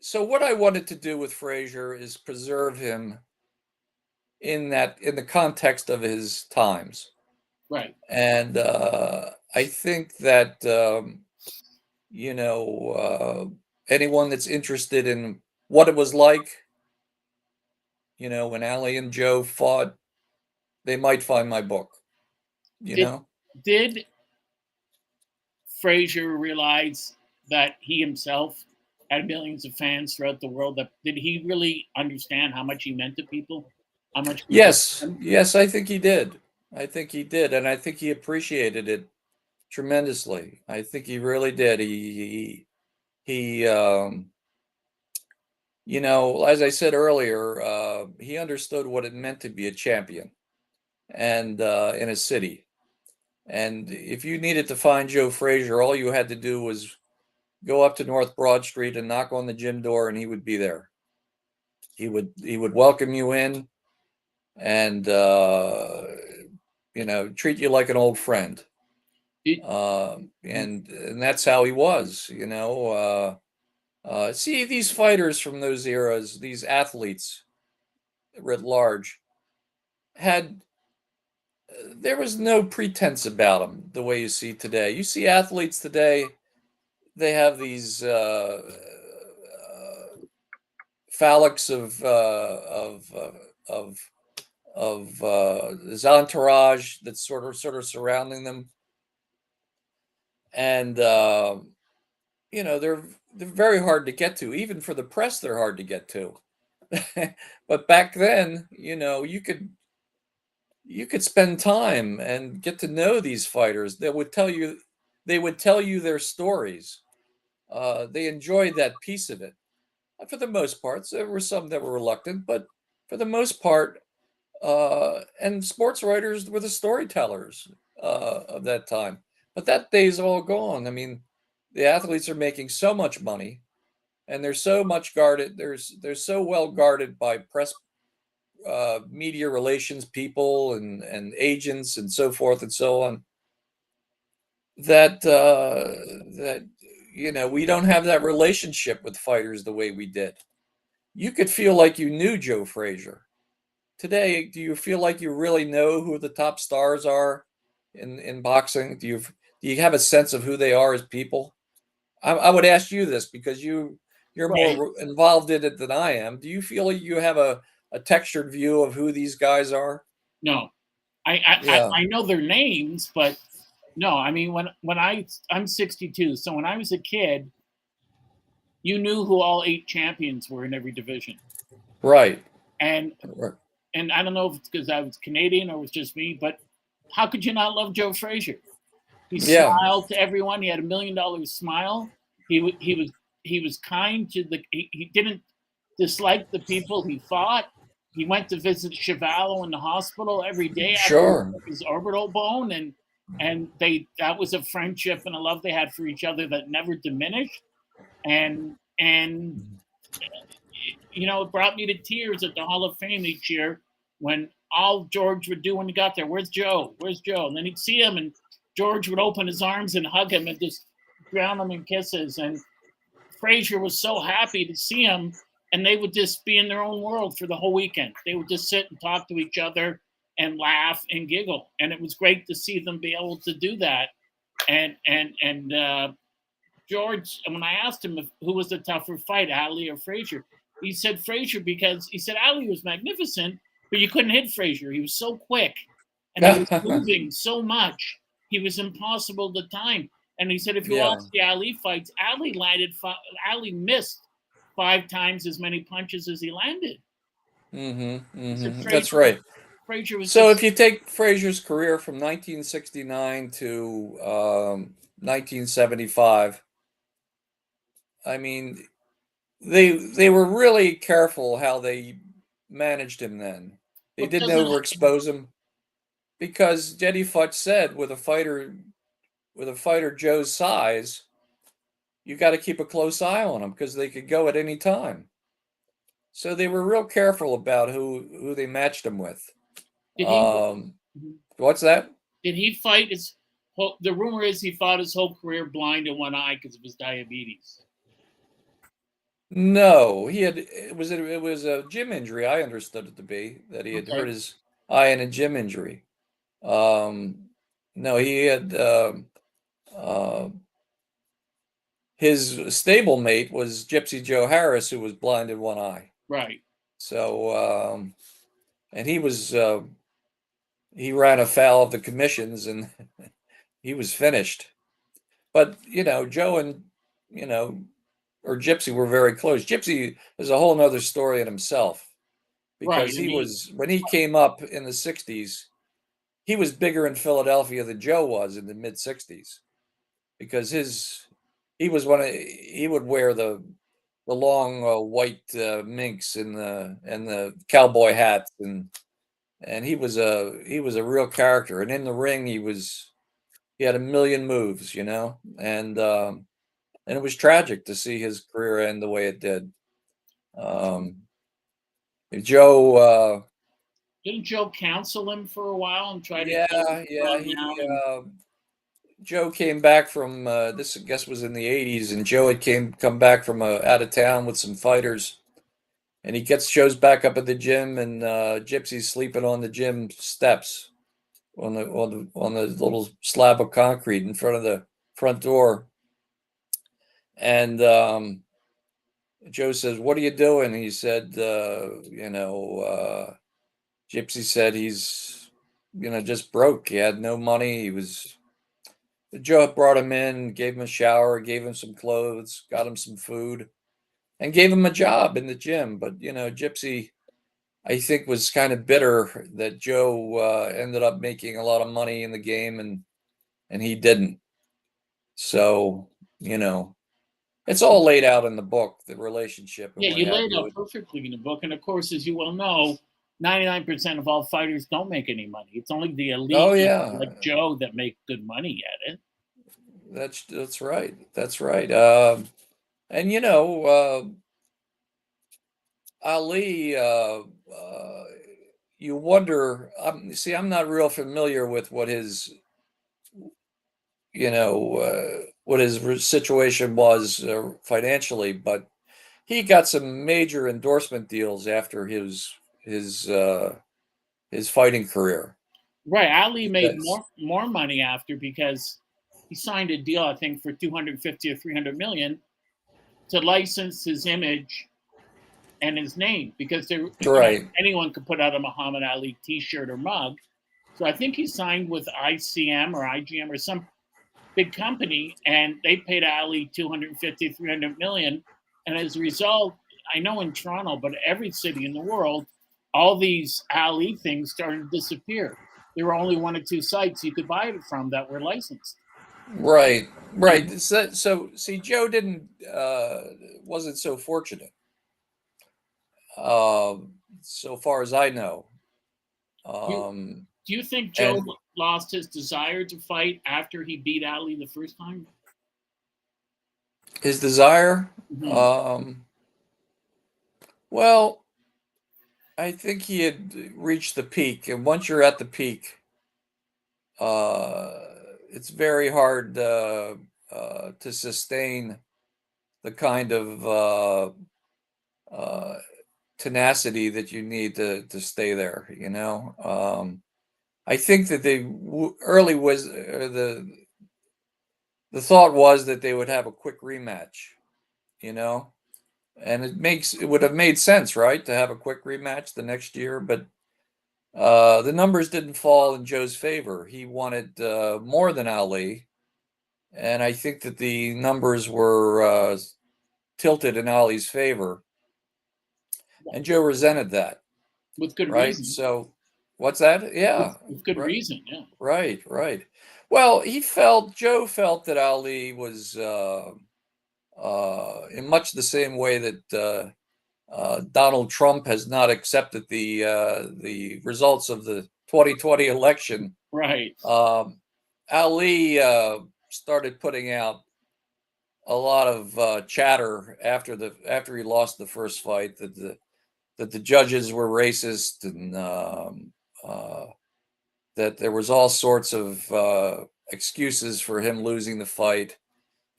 so what I wanted to do with Frazier is preserve him in that in the context of his times right, and uh, I think that um, you know uh, anyone that's interested in what it was like, you know, when Ali and Joe fought, they might find my book. You Did- know, did Frazier realize that he himself had millions of fans throughout the world? That did he really understand how much he meant to people? How much? yes, yes, I think he did. I think he did, and I think he appreciated it tremendously. I think he really did. He he, he um, you know, as I said earlier, uh, he understood what it meant to be a champion, and uh, in a city. And if you needed to find Joe Frazier, all you had to do was go up to North Broad Street and knock on the gym door, and he would be there. He would he would welcome you in, and uh, you know treat you like an old friend. Um, and and that's how he was. You know, uh, uh, see these fighters from those eras, these athletes writ large, had uh, there was no pretense about them the way you see today. You see athletes today, they have these uh, uh, phallics of uh, of uh, of of uh, his entourage that's sort of sort of surrounding them, and uh, you know they're they're very hard to get to. Even for the press, they're hard to get to. but back then, you know, you could you could spend time and get to know these fighters. They would tell you they would tell you their stories. Uh, they enjoyed that piece of it. Uh, For the most part, there were some that were reluctant, but for the most part, uh, and sports writers were the storytellers uh, of that time. But that day's all gone. I mean, the athletes are making so much money, and they're so much guarded. There's they're so well guarded by press, uh, media relations people, and and agents, and so forth and so on. That uh, that you know we don't have that relationship with fighters the way we did. You could feel like you knew Joe Frazier. Today, do you feel like you really know who the top stars are in in boxing? Do you do you have a sense of who they are as people? I, I would ask you this because you you're Right. more involved in it than I am. Do you feel you have a, a textured view of who these guys are? No, I I, Yeah. I I know their names, but no. I mean, when when I I'm 62, so when I was a kid, you knew who all eight champions were in every division, Right. and right. and I don't know if it's because I was Canadian or it was just me, but how could you not love Joe Frazier? He Yeah. smiled to everyone. He had a million dollar smile. He he was he was kind to the. He, he didn't dislike the people he fought. He went to visit Chuvalo in the hospital every day after Sure. his orbital bone, and and they that was a friendship and a love they had for each other that never diminished. And and you know, it brought me to tears at the Hall of Fame each year when all George would do when he got there, where's Joe? Where's Joe? And then he'd see him and George would open his arms and hug him and just drown him in kisses. And Frazier was so happy to see him and they would just be in their own world for the whole weekend. They would just sit and talk to each other and laugh and giggle. And it was great to see them be able to do that. And and and uh George, when I asked him if, who was the tougher fight, Ali or Frazier, he said Frazier because he said Ali was magnificent, but you couldn't hit Frazier. He was so quick and he was moving so much. He was impossible to time. And he said if you Yeah. watch the Ali fights, Ali landed Ali missed five times as many punches as he landed. Mm-hmm, hmm trade- That's right. Frazier was So just- if you take Frazier's career from 1969 to um, 1975, I mean, they they were really careful how they managed him. Then they didn't overexpose him because Eddie Futch said, with a fighter with a fighter Joe's size, you got to keep a close eye on them because they could go at any time. So they were real careful about who who they matched him with. did he Um, what's that? did he fight his the rumor is he fought his whole career blind in one eye because of his diabetes. No, he had it was it was a gym injury. I understood it to be that he had Okay. hurt his eye in a gym injury. Um, no, he had um uh, his stablemate was Gypsy Joe Harris, who was blind in one eye. Right. So, um, and he was uh, he ran afoul of the commissions, and he was finished. But you know, Joe and you know, or Gypsy were very close. Gypsy is a whole nother story in himself because and he he- was when he came up in the '60s, he was bigger in Philadelphia than Joe was in the mid '60s because his he was one of he would wear the the long uh, white uh, minks and the and the cowboy hats and and he was a he was a real character. And in the ring he was he had a million moves you know? And um and it was tragic to see his career end the way it did. Um joe uh Didn't Joe counsel him for a while and try to yeah yeah he, uh, joe came back from uh this i guess was in the 80s and joe had came come back from uh, out of town with some fighters. And he gets shows back up at the gym and uh gypsy's sleeping on the gym steps on the on the on the little slab of concrete in front of the front door. And um joe says what are you doing? He said uh you know uh gypsy said he's you know just broke. He had no money. He was joe brought him in gave him a shower gave him some clothes got him some food and gave him a job in the gym but you know gypsy i think was kind of bitter that joe uh, ended up making a lot of money in the game and and he didn't so you know it's all laid out in the book the relationship Yeah, you laid out perfectly in the book. And of course, as you well know, 99% of all fighters don't make any money. It's only the elite Oh, yeah. like Joe that make good money at it. That's that's right. That's right. Um, and you know, uh, Ali, uh, uh, you wonder. Um, see, I'm not real familiar with what his, you know, uh, what his situation was uh, financially, but he got some major endorsement deals after his his uh, his fighting career. Right. Ali made more more money after because he signed a deal, I think, for 250 or 300 million to license his image and his name because there, Right. anyone could put out a Muhammad Ali T-shirt or mug. So I think he signed with ICM or IGM or some big company, and they paid Ali 250, 300 million. And as a result, I know in Toronto, but every city in the world, all these Ali things started to disappear. There were only one or two sites you could buy it from that were licensed. Right, right. So, so see, Joe didn't uh, wasn't so fortunate, um, so far as I know. Um, Do you think Joe And- lost his desire to fight after he beat Ali the first time? his desire, Mhm. um, well, I think he had reached the peak, and once you're at the peak, uh, it's very hard uh, uh, to sustain the kind of uh, uh, tenacity that you need to to stay there. You know, um, I think that the w- early was uh, the the thought was that they would have a quick rematch. You know, and it makes it would have made sense, right, to have a quick rematch the next year, but uh, the numbers didn't fall in Joe's favor. He wanted uh, more than Ali, and I think that the numbers were uh, tilted in Ali's favor, and Joe resented that, with good right? reason. So, What's that? Yeah, with good right. reason. Yeah. right, right. Well, he felt Joe felt that Ali was uh, uh, in much the same way that uh, uh, Donald Trump has not accepted the uh, the results of the 2020 election. Right. Um, Ali uh, started putting out a lot of uh, chatter after the after he lost the first fight that the that the judges were racist and um, uh, that there was all sorts of uh, excuses for him losing the fight.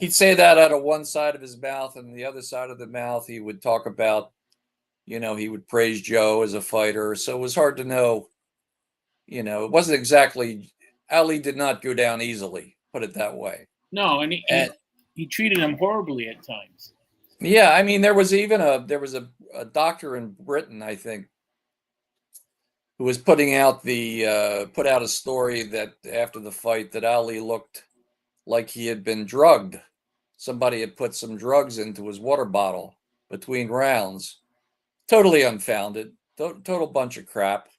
He'd say that out of one side of his mouth, and the other side of the mouth, he would talk about, you know, he would praise Joe as a fighter. So it was hard to know, you know, it wasn't exactly Ali did not go down easily, put it that way. No, and he, he- And- he treated him horribly at times. Yeah, I mean, there was even a there was a, a doctor in Britain, I think, who was putting out the uh, put out a story that after the fight that Ali looked like he had been drugged. Somebody had put some drugs into his water bottle between rounds. Totally unfounded, to- total bunch of crap.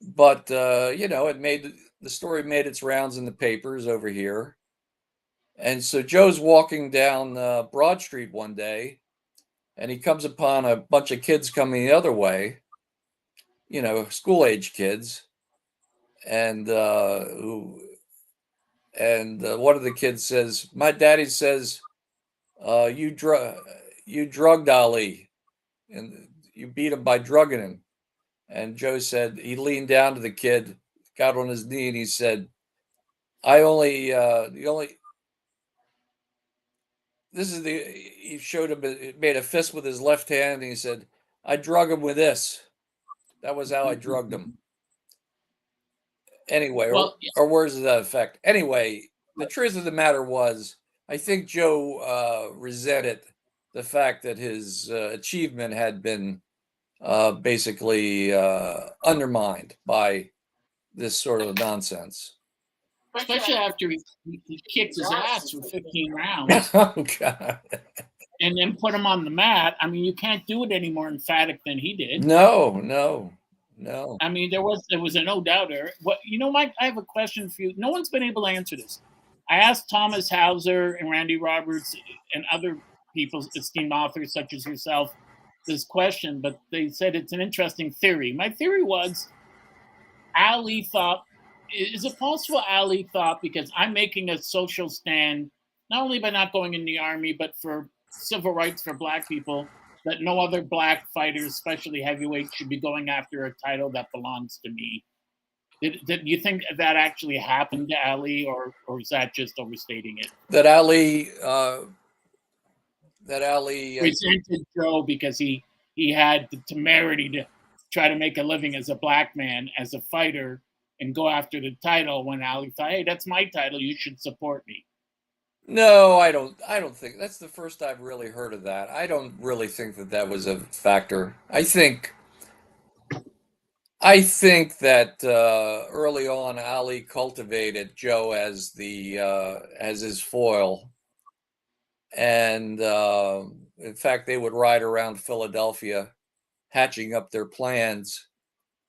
But uh, you know, it made the story made its rounds in the papers over here. And so Joe's walking down uh, Broad Street one day, and he comes upon a bunch of kids coming the other way, you know, school age kids, and uh, who, and uh, one of the kids says, "My daddy says, uh, you drug, you drugged Ali, and you beat him by drugging him." And Joe said he leaned down to the kid, got on his knee, and he said, "I only, uh, the only." this is the he showed him made a fist with his left hand and he said i drug him with this that was how i drugged him anyway or, Well, yeah. or words to that effect anyway the truth of the matter was i think joe uh, resented the fact that his uh, achievement had been uh, basically uh, undermined by this sort of nonsense Especially after he, he he kicked his ass for 15 rounds oh god and then put him on the mat. I mean, you can't do it any more emphatic than he did. no no no I mean, there was there was a no doubter. What you know, Mike? I have a question for you. No one's been able to answer this. I asked Thomas Hauser and Randy Roberts and other people, esteemed authors such as yourself, this question, but they said it's an interesting theory. My theory was Ali thought, is it possible Ali thought because I'm making a social stand, not only by not going in the army, but for civil rights for black people, that no other black fighter, especially heavyweight, should be going after a title that belongs to me. Did, did you think that actually happened to Ali, or or is that just overstating it? that Ali uh, that Ali uh, Resented Joe because he he had the temerity to try to make a living as a black man, as a fighter, and go after the title when Ali thought, "Hey, that's my title. You should support me." No I don't I don't think that's the first I've really heard of that. I don't really think that that was a factor. I think I think that uh, early on Ali cultivated Joe as the uh, as his foil. And uh, in fact they would ride around Philadelphia hatching up their plans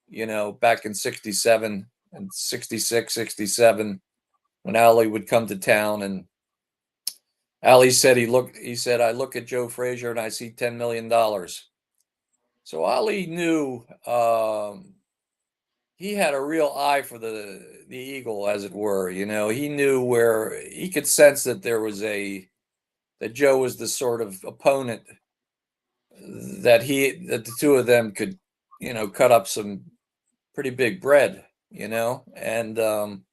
you know back in 67 and 66 67 when Ali would come to town and Ali said he looked he said I look at Joe Frazier and I see 10 million dollars. So Ali knew um, he had a real eye for the the eagle as it were you know? He knew where he could sense that there was a that Joe was the sort of opponent that he that the two of them could you know cut up some pretty big bread you know? And um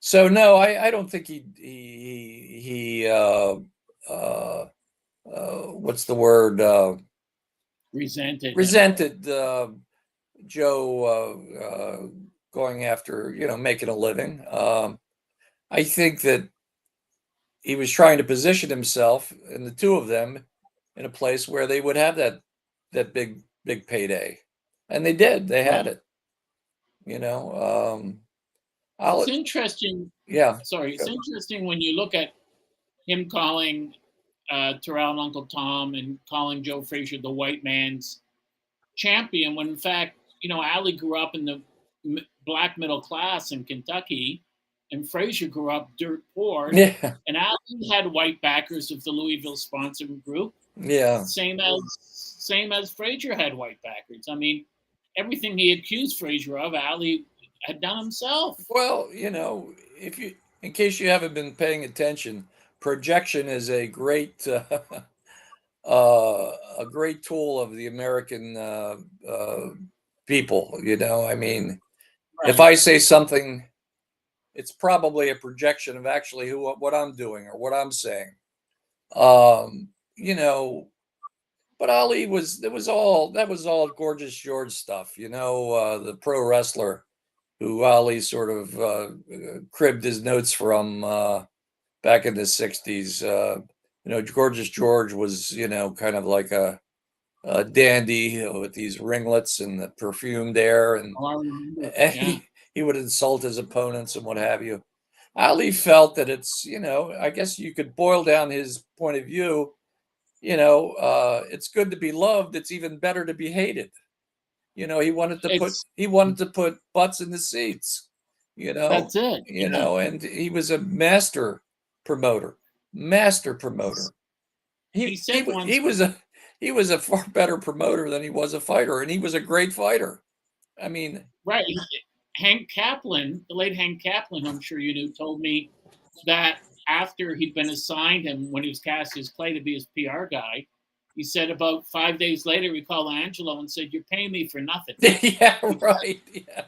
so no i i don't think he he he uh uh uh what's the word uh Resented. resented uh joe uh, uh going after you know making a living. Um i think that he was trying to position himself and the two of them in a place where they would have that that big big payday. And they did. They had it. You know um I'll, It's interesting yeah sorry, it's interesting when you look at him calling uh, Terrell and Uncle Tom and calling Joe Frazier the white man's champion, when in fact, you know, Ali grew up in the m- black middle class in Kentucky, and Frazier grew up dirt poor. Yeah, And Ali had white backers of the Louisville sponsoring group, yeah, same as same as Frazier had white backers. I mean, everything he accused Frazier of, Ali had done himself. Well, you know, if you, in case you haven't been paying attention, projection is a great, uh, uh, a great tool of the American uh, uh, people. You know, I mean, if I say something, it's probably a projection of actually who what I'm doing or what I'm saying. Um, you know, but Ali was it was all that was all gorgeous George stuff. You know, uh, the pro wrestler who Ali sort of uh, cribbed his notes from uh, back in the '60s. Uh, you know, Gorgeous George was you know kind of like a, a dandy with these ringlets and the perfumed air and I and Yeah. he, he would insult his opponents and what have you. Ali felt that it's, you know, I guess you could boil down his point of view. You know, uh, it's good to be loved. It's even better to be hated. You know, he wanted to put he wanted to put butts in the seats. You know, That's it. you know, and he was a master promoter, master promoter. He He he, once- he was a he was a far better promoter than he was a fighter, and he was a great fighter. I mean, Right. Hank Kaplan, the late Hank Kaplan, I'm sure you knew, told me that after he'd been assigned him when he was cast as Clay to be his PR guy, he said about five days later he called Angelo and said, "You're paying me for nothing. yeah, right. Yeah.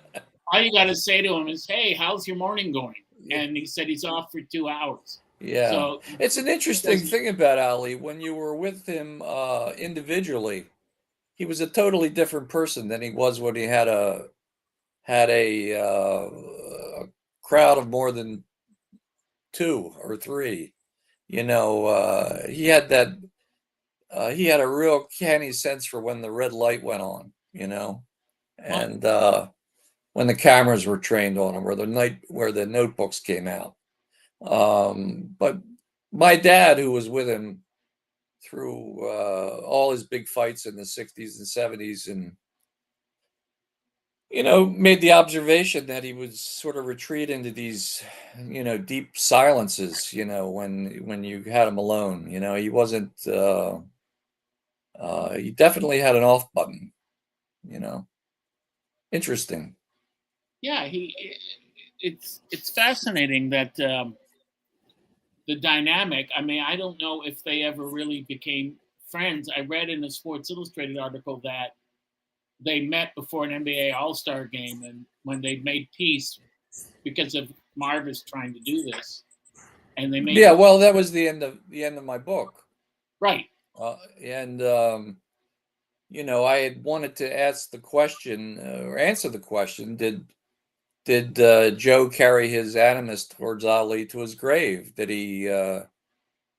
All you got to say to him is, "Hey, how's your morning going?" And he said he's off for two hours. Yeah. So it's an interesting thing about Ali. When you were with him uh, individually, he was a totally different person than he was when he had a had a, uh, a crowd of more than two or three. You know, uh, he had that. Uh, he had a real canny sense for when the red light went on. You know, and uh, when the cameras were trained on him, where the night where the notebooks came out. Um, but my dad, who was with him through uh, all his big fights in the 60s and 70s, and you know, made the observation that he would sort of retreat into these, you know, deep silences. You know, when when you had him alone, you know, he wasn't. Uh, uh, he definitely had an off button. You know, interesting. yeah, he. It's it's fascinating that um, the dynamic. I mean, I don't know if they ever really became friends. I read in a Sports Illustrated article that they met before an NBA All Star game, and when they made peace because of Marvis trying to do this, and they made Yeah, well, that was the end of the end of my book. right. Uh, and um, you know, I had wanted to ask the question uh, or answer the question: Did did uh, Joe carry his animus towards Ali to his grave? Did he uh,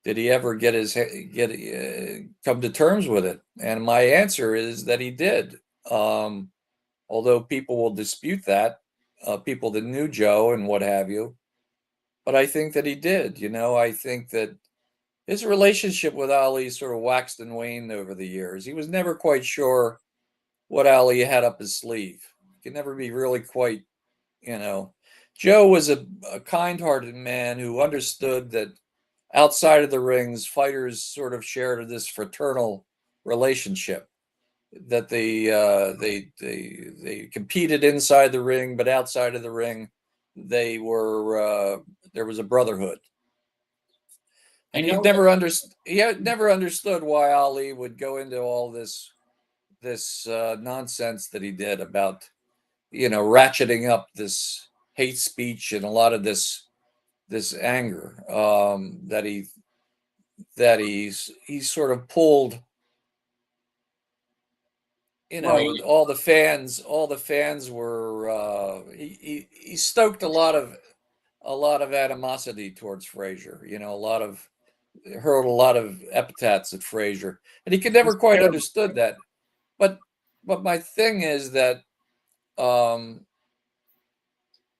did he ever get his get uh, come to terms with it? And my answer is that he did. Um, although people will dispute that, uh, people that knew Joe and what have you, but I think that he did. You know, I think that his relationship with Ali sort of waxed and waned over the years. He was never quite sure what Ali had up his sleeve. He could never be really quite, you know. Joe was a, a kind hearted man who understood that outside of the rings, fighters sort of shared this fraternal relationship. That they uh, they they they competed inside the ring, but outside of the ring, they were uh, there was a brotherhood and he know never understood he never understood why ali would go into all this this uh, nonsense that he did about you know ratcheting up this hate speech and a lot of this this anger um that he that he's he sort of pulled you know Right. all the fans all the fans were uh he, he he stoked a lot of a lot of animosity towards Frazier, you know, a lot of hurled a lot of epithets at Frazier, and he could never quite terrible. understood that. But but my thing is that um,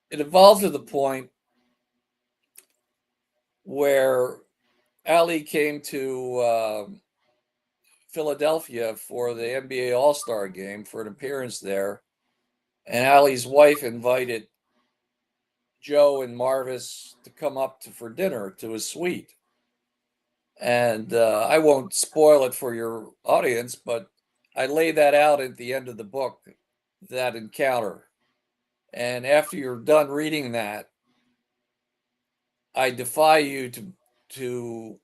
it evolved to the point where Ali came to uh, Philadelphia for the NBA All Star game for an appearance there, and Ali's wife invited Joe and Marvis to come up to, for dinner to his suite. And uh, I won't spoil it for your audience, but I lay that out at the end of the book, that encounter. And after you're done reading that, I defy you to to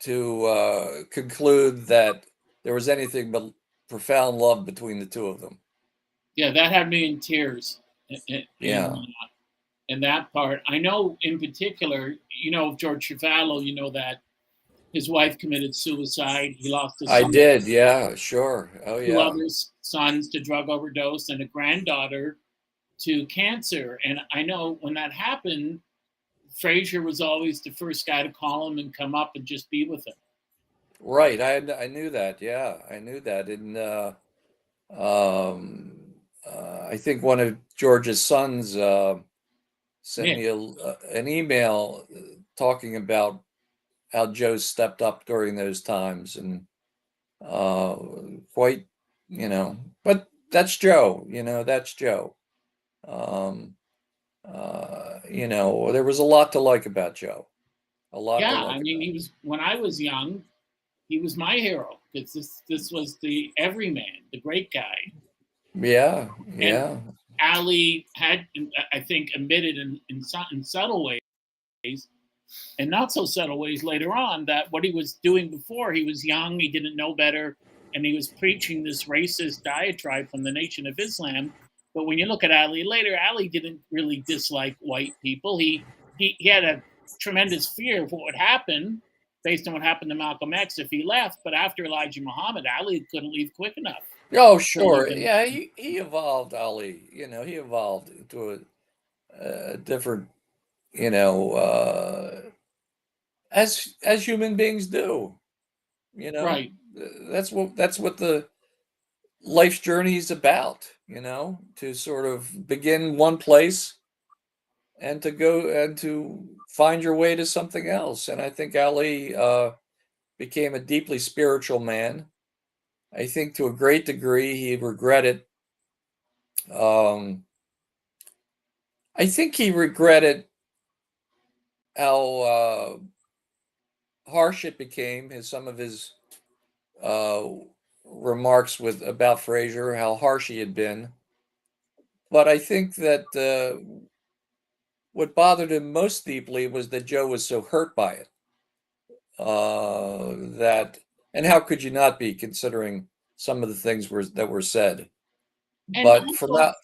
to uh, conclude that there was anything but profound love between the two of them. Yeah, that had me in tears. in- in- Yeah. In, that part, I know in particular, you know, George Chuvalo, you know that his wife committed suicide. He lost his I did, yeah, sure. Oh yeah. other s- sons to drug overdose and a granddaughter to cancer. And I know when that happened, Frazier was always the first guy to call him and come up and just be with him. Right. I I knew that. Yeah, I knew that. And uh, um, uh, I think one of George's sons uh, sent Yeah. me a, uh, an email uh, talking about how Joe stepped up during those times and uh, quite, you know, but that's Joe. You know, that's Joe. Um, uh, you know, there was a lot to like about Joe. A lot. yeah, like I mean, he was when I was young, he was my hero because this this was the everyman, the great guy. Yeah, yeah, Ali had, I think, admitted in in, in subtle ways, and not so subtle ways later on that what he was doing before, he was young, he didn't know better, and he was preaching this racist diatribe from the Nation of Islam. But when you look at Ali later, Ali didn't really dislike white people. He he, he had a tremendous fear of what would happen based on what happened to Malcolm X if he left. But after Elijah Muhammad, Ali couldn't leave quick enough. Oh, sure. can- Yeah, he, he evolved, Ali. You know, he evolved into a, a different, you know, uh, as as human beings do. You know, Right. That's what that's what the life's journey is about. You know, to sort of begin one place and to go and to find your way to something else. And I think Ali uh, became a deeply spiritual man. I think to a great degree he regretted. Um, I think he regretted how uh, harsh it became. His some of his uh, remarks with about Frazier, how harsh he had been. But I think that uh, what bothered him most deeply was that Joe was so hurt by it. Uh, that and how could you not be considering some of the things were that were said? And but also- from that,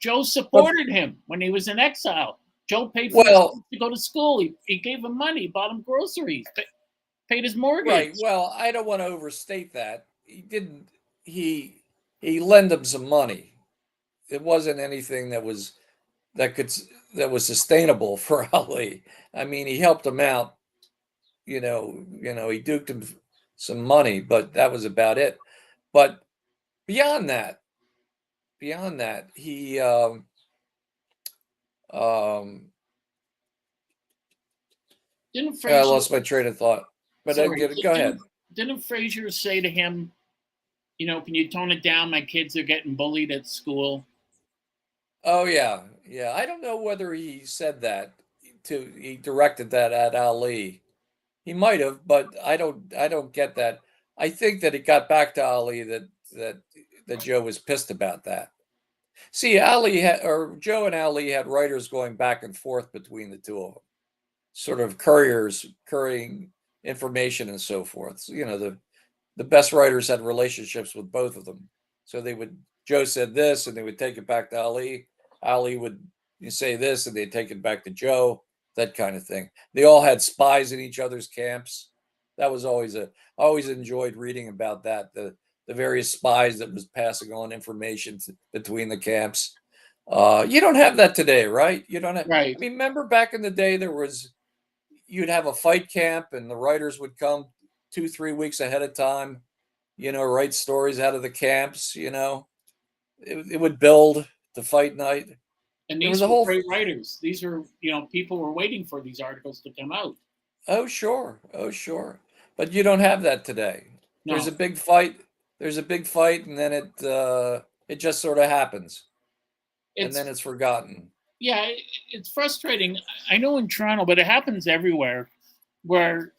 Joe supported him when he was in exile. Joe paid for Well- to go to school. He, he gave him money, bought him groceries, pa- paid his mortgage. right. Well, I don't want to overstate that. He didn't. He he lent him some money. It wasn't anything that was that could that was sustainable for Ali. I mean, he helped him out. You know, you know, he duked him some money, but that was about it. But beyond that, beyond that, he um, um, didn't I lost my train of thought. But I sorry, get it. Go didn't- ahead. Didn't Frazier say to him, you know, can you tone it down? My kids are getting bullied at school. Oh yeah, yeah. I don't know whether he said that to he directed that at Ali. He might have, but I don't I don't get that. I think that it got back to Ali that that that Joe was pissed about that. See, Ali had, or Joe and Ali had writers going back and forth between the two of them, sort of couriers currying information and so forth. So, you know, the the best writers had relationships with both of them. So they would Joe said this and they would take it back to Ali. Ali would say this and they'd take it back to Joe, that kind of thing. They all had spies in each other's camps. That was always a I always enjoyed reading about that. The the various spies that was passing on information to, between the camps. Uh, you don't have that today, right? You don't have. Right. I mean, remember back in the day, there was you'd have a fight camp, and the writers would come two, three weeks ahead of time. You know, write stories out of the camps. You know, it, it would build the fight night. And these were whole- great writers. These are, you know, people were waiting for these articles to come out. Oh, sure. Oh, sure. But you don't have that today. No, There's a big fight. There's a big fight, and then it uh, it just sort of happens and then it's forgotten. yeah, it- it's frustrating. I know in Toronto, but it happens everywhere where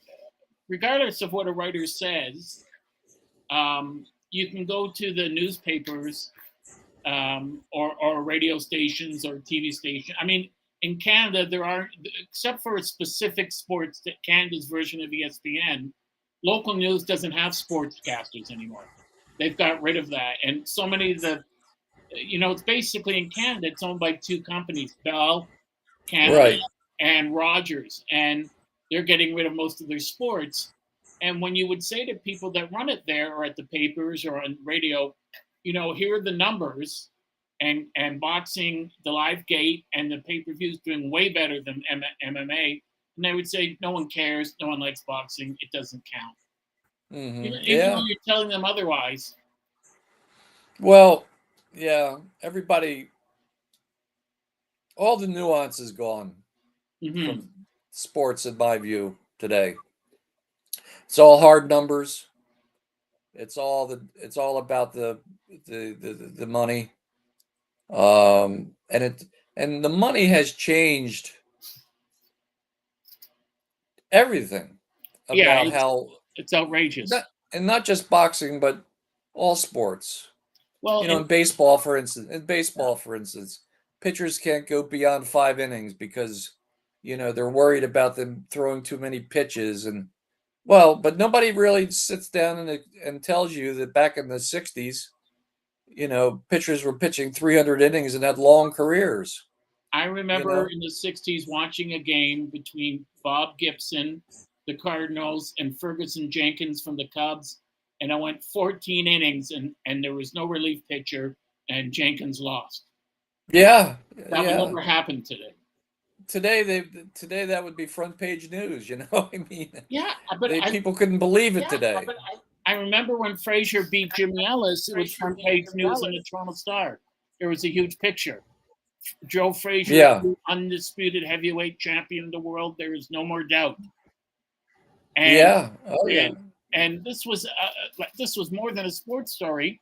regardless of what a writer says, um, you can go to the newspapers um, or, or radio stations or TV station. I mean, in Canada, there are, except for a specific sports, that Canada's version of ESPN, local news doesn't have sportscasters anymore. They've got rid of that. And so many of the, you know, it's basically in Canada, it's owned by two companies, Bell, Canada, Right. and Rogers. And they're getting rid of most of their sports. And when you would say to people that run it there or at the papers or on radio, you know, here are the numbers, and and boxing, the live gate, and the pay per views doing way better than M- MMA. And they would say, no one cares, no one likes boxing, it doesn't count. Mhm. Even, even though you're telling them otherwise. Well, yeah, everybody, all the nuance is gone Mhm. from sports, in my view, today. It's all hard numbers. It's all the. It's all about the the the, the money. Um, and it and the money has changed everything about Yeah, it's- how It's outrageous. That- and not just boxing, but all sports. well, you know, in baseball, for instance, in baseball, for instance, pitchers can't go beyond five innings because you know they're worried about them throwing too many pitches and well, but nobody really sits down and and tells you that back in the '60s, you know, pitchers were pitching 300 innings and had long careers. I remember know? in the 60s watching a game between Bob Gibson, the Cardinals, and Ferguson Jenkins from the Cubs. And I went 14 innings and, and there was no relief pitcher, and Jenkins lost. Yeah, That yeah. would never happen today. Today, they today that would be front page news. You know, I mean, Yeah, but they, I, people couldn't believe it yeah, today. But I, I remember when Frazier beat Jimmy Ellis, it was front page news in the. Toronto Star. There was a huge picture. Joe Frazier, Yeah. undisputed heavyweight champion of the world. There is no more doubt. And yeah, oh yeah, and- and this was uh, this was more than a sports story.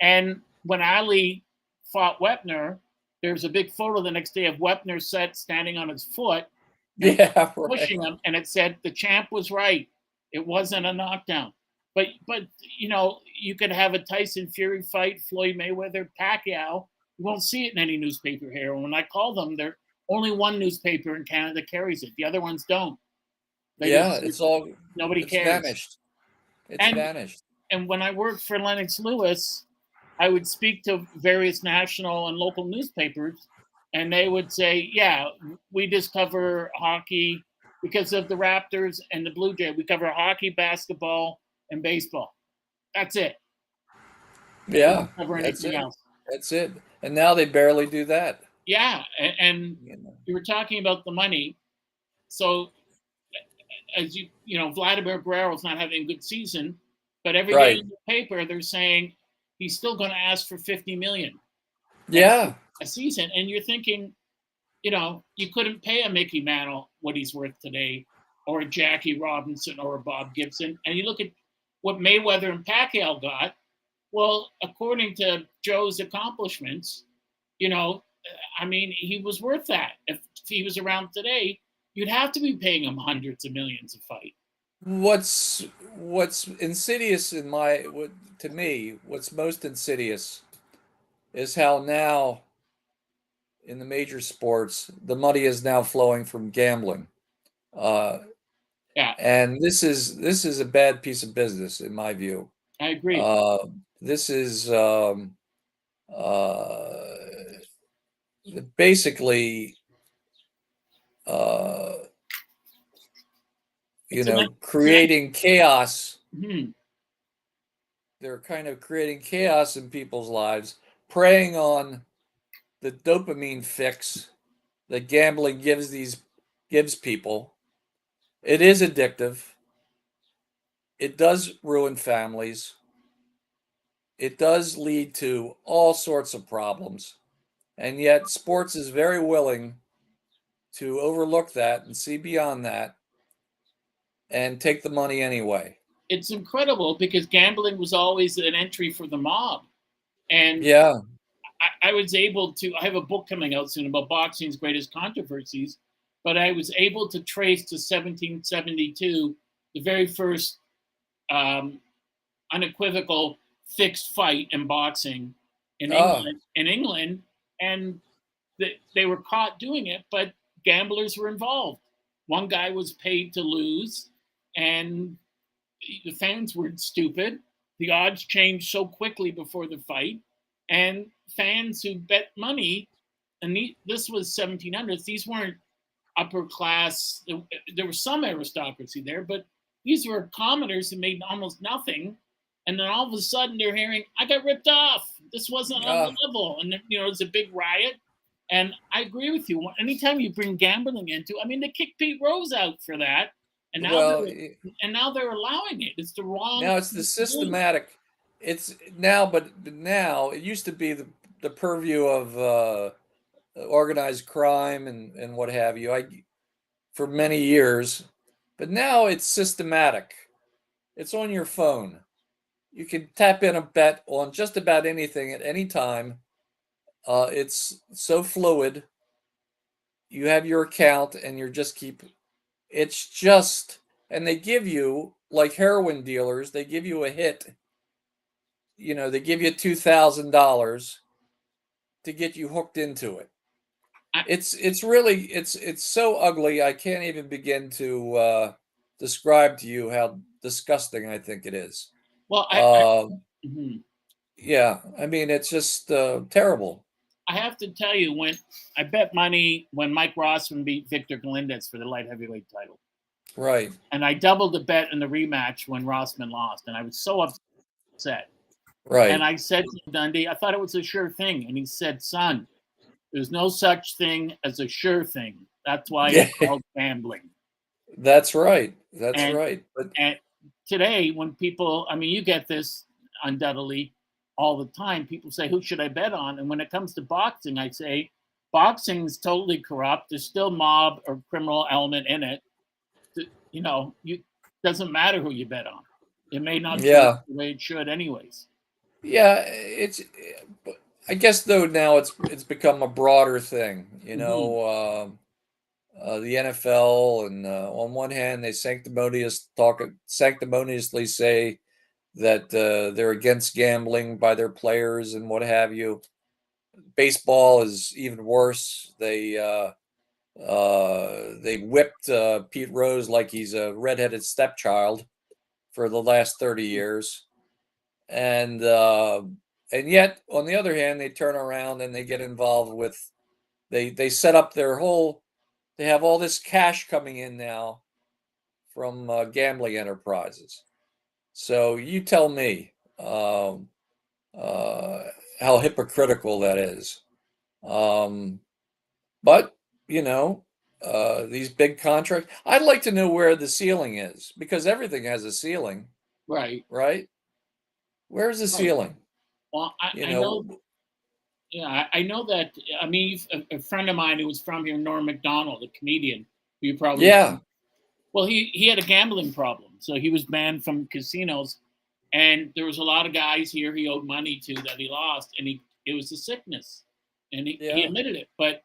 And when Ali fought Wepner, there's a big photo the next day of Wepner set standing on his foot, yeah, right. pushing him, and it said the champ was right. It wasn't a knockdown. But but you know you could have a Tyson Fury fight, Floyd Mayweather, Pacquiao. You won't see it in any newspaper here. And when I call them, there only one newspaper in Canada carries it. The other ones don't. They yeah, just- it's all nobody it's cares. vanished. It's And- vanished. and when I worked for Lennox Lewis, I would speak to various national and local newspapers, and they would say, "Yeah, we just cover hockey because of the Raptors and the Blue Jay. We cover hockey, basketball, and baseball. That's it. Yeah, cover that's anything it. else." that's it. And now they barely do that. Yeah, and, and You know. you were talking about the money. So, as you you know, Vladimir Guerrero's not having a good season, but every day Right. in the paper they're saying he's still going to ask for 50 million Yeah, a season, and you're thinking, you know, you couldn't pay a Mickey Mantle what he's worth today, or a Jackie Robinson, or a Bob Gibson, and you look at what Mayweather and Pacquiao got. Well, according to Joe's accomplishments, you know, I mean, he was worth that. If, if he was around today, you'd have to be paying him hundreds of millions a fight. What's what's insidious in my what to me what's most insidious is how now in the major sports the money is now flowing from gambling uh Yeah. and this is this is a bad piece of business in my view I agree. uh this is um uh basically uh you know creating chaos. Mhm. they're kind of creating chaos in people's lives preying on the dopamine fix that gambling gives these gives people. It is addictive. It does ruin families. It does lead to all sorts of problems. And yet sports is very willing to overlook that and see beyond that and take the money anyway It's incredible because gambling was always an entry for the mob. And Yeah. I, I was able to. I have a book coming out soon about boxing's greatest controversies, but I was able to trace to 1772 the very first um, unequivocal fixed fight in boxing in Ah. England. In England, and they, they were caught doing it, but gamblers were involved. One guy was paid to lose, and the fans were stupid. The odds changed so quickly before the fight, and fans who bet money, and the, this was 1700s. These weren't upper class. There, was some aristocracy there, but these were commoners who made almost nothing. And then all of a sudden, they're hearing, "I got ripped off. This wasn't on the level," and you know, it's a big riot. And I agree with you. Anytime you bring gambling into, I mean, they kicked Pete Rose out for that, and now Well, they're, and now they're allowing it. It's the wrong. now it's the thing to do. systematic. It's now, but now it used to be the the purview of uh, organized crime and and what have you. I for many years, but now it's systematic. It's on your phone. You can tap in a bet on just about anything at any time. Uh, it's so fluid. You have your account and you're just keep. It's just, and they give you like heroin dealers. They give you a hit. You know, they give you two thousand dollars to get you hooked into it. It's it's really it's it's so ugly. I can't even begin to uh, describe to you how disgusting I think it is. Well, I, I, Um, mhm. yeah, I mean it's just uh, terrible. I have to tell you, when I bet money when Mike Rossman beat Victor Galindez for the light heavyweight title, Right. and I doubled the bet in the rematch when Rossman lost, and I was so upset. Right. And I said to Dundee, I thought it was a sure thing, and he said, "Son, there's no such thing as a sure thing. That's why Yeah. it's called gambling." That's right. That's And- right. But And today, when people, I mean, you get this undoubtedly all the time. People say, "Who should I bet on?" And when it comes to boxing, I say, boxing is totally corrupt. There's still mob or criminal element in it. You know, you doesn't matter who you bet on. It may not Yeah. the way it should, anyways. yeah, it's. I guess though now it's it's become a broader thing. You know, um, uh, the NFL and uh, on one hand they sanctimonious talk sanctimoniously say that uh, they're against gambling by their players and what have you. Baseball is even worse. They uh, uh, they whipped uh, Pete Rose like he's a redheaded stepchild for the last thirty years, and uh, and yet on the other hand they turn around and they get involved with they they set up their whole they have all this cash coming in now from uh, gambling enterprises. So you tell me um, uh, how hypocritical that is. Um, but you know uh, these big contracts. I'd like to know where the ceiling is because everything has a ceiling, Right. right? Where's the Right. ceiling? Well, I, You I know, know Yeah, I, know that. I mean, a, a friend of mine who was from here, Norm Macdonald, the comedian, who you probably Yeah. Well, he he had a gambling problem, so he was banned from casinos, and there was a lot of guys here he owed money to that he lost, and he it was a sickness, and he, he admitted it. But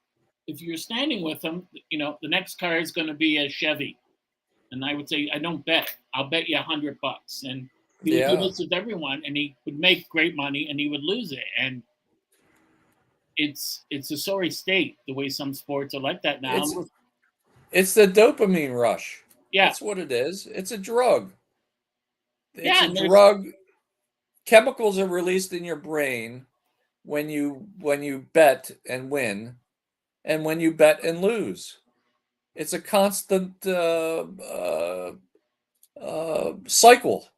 if you're standing with him, you know the next car is going to be a Chevy, and I would say I don't bet. I'll bet you a hundred bucks, and he would do this with everyone, and he would make great money, and he would lose it, and it's it's a sorry state the way some sports are like that now. It's- It's the dopamine rush. Yeah, That's what it is. It's a drug. It's Yeah, a drug. Chemicals are released in your brain when you when you bet and win, and when you bet and lose. It's a constant uh, uh, uh, cycle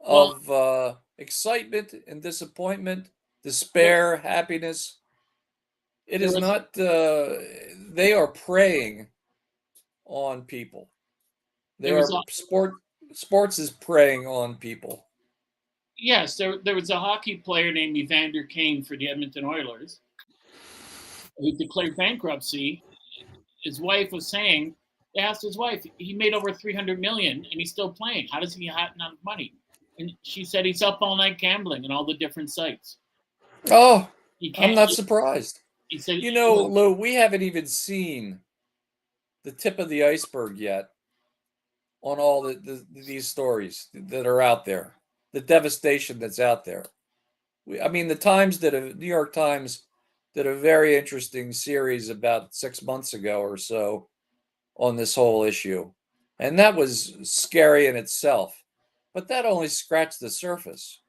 Well- of uh, excitement and disappointment, despair, happiness. It is not. Uh, they are preying on people. There are was a- sport. Sports is preying on people. Yes, there, there was a hockey player named Evander Kane for the Edmonton Oilers who declared bankruptcy. His wife was saying, they asked his wife, he made over 300 million and he's still playing. How does he have enough money? And she said he's up all night gambling and all the different sites. Oh. I'm not surprised. he said, You know, Lou, we haven't even seen the tip of the iceberg yet on all the, the these stories that are out there, the devastation that's out there. We, I mean, the Times did a New York Times did a very interesting series about six months ago or so on this whole issue, and that was scary in itself. But that only scratched the surface.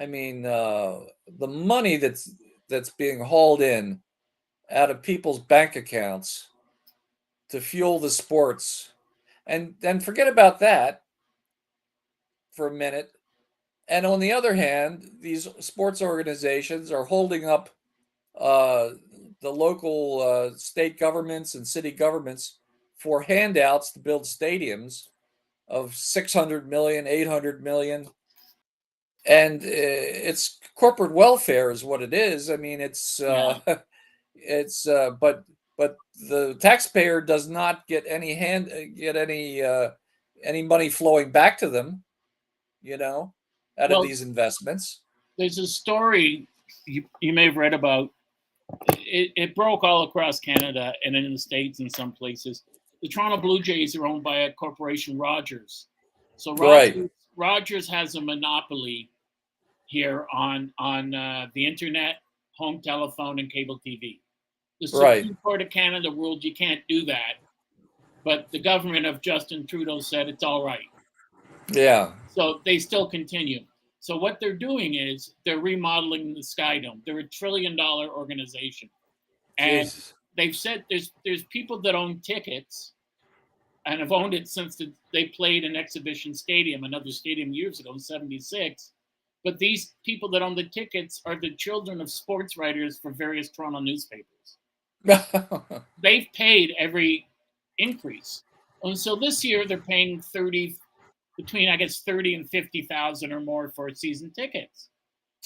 I mean, uh, the money that's that's being hauled in out of people's bank accounts to fuel the sports. And then forget about that for a minute. And on the other hand, these sports organizations are holding up uh, the local uh, state governments and city governments for handouts to build stadiums of 600 million, 800 million. And uh, it's corporate welfare is what it is. I mean, it's uh, it's uh, but but the taxpayer does not get any hand uh, get any uh, any money flowing back to them you know out Well- of these investments there's a story you, you may have read about. It, it broke all across Canada and in the States in some places. The Toronto Blue Jays are owned by a corporation, Rogers. So Right. Rogers, Rogers has a monopoly here on on uh, the internet, home telephone, and cable TV. The Right. Supreme Court of Canada ruled you can't do that, but the government of Justin Trudeau said it's all right. yeah So they still continue. So what they're doing is they're remodeling the Sky Dome. They're a trillion dollar organization. And Jesus. they've said there's there's people that own tickets and have owned it since the, they played in Exhibition Stadium, another stadium years ago in 76. But these people that own the tickets are the children of sports writers for various Toronto newspapers they've paid every increase. And so this year they're paying 30 between I guess 30 and 50,000 or more for season tickets.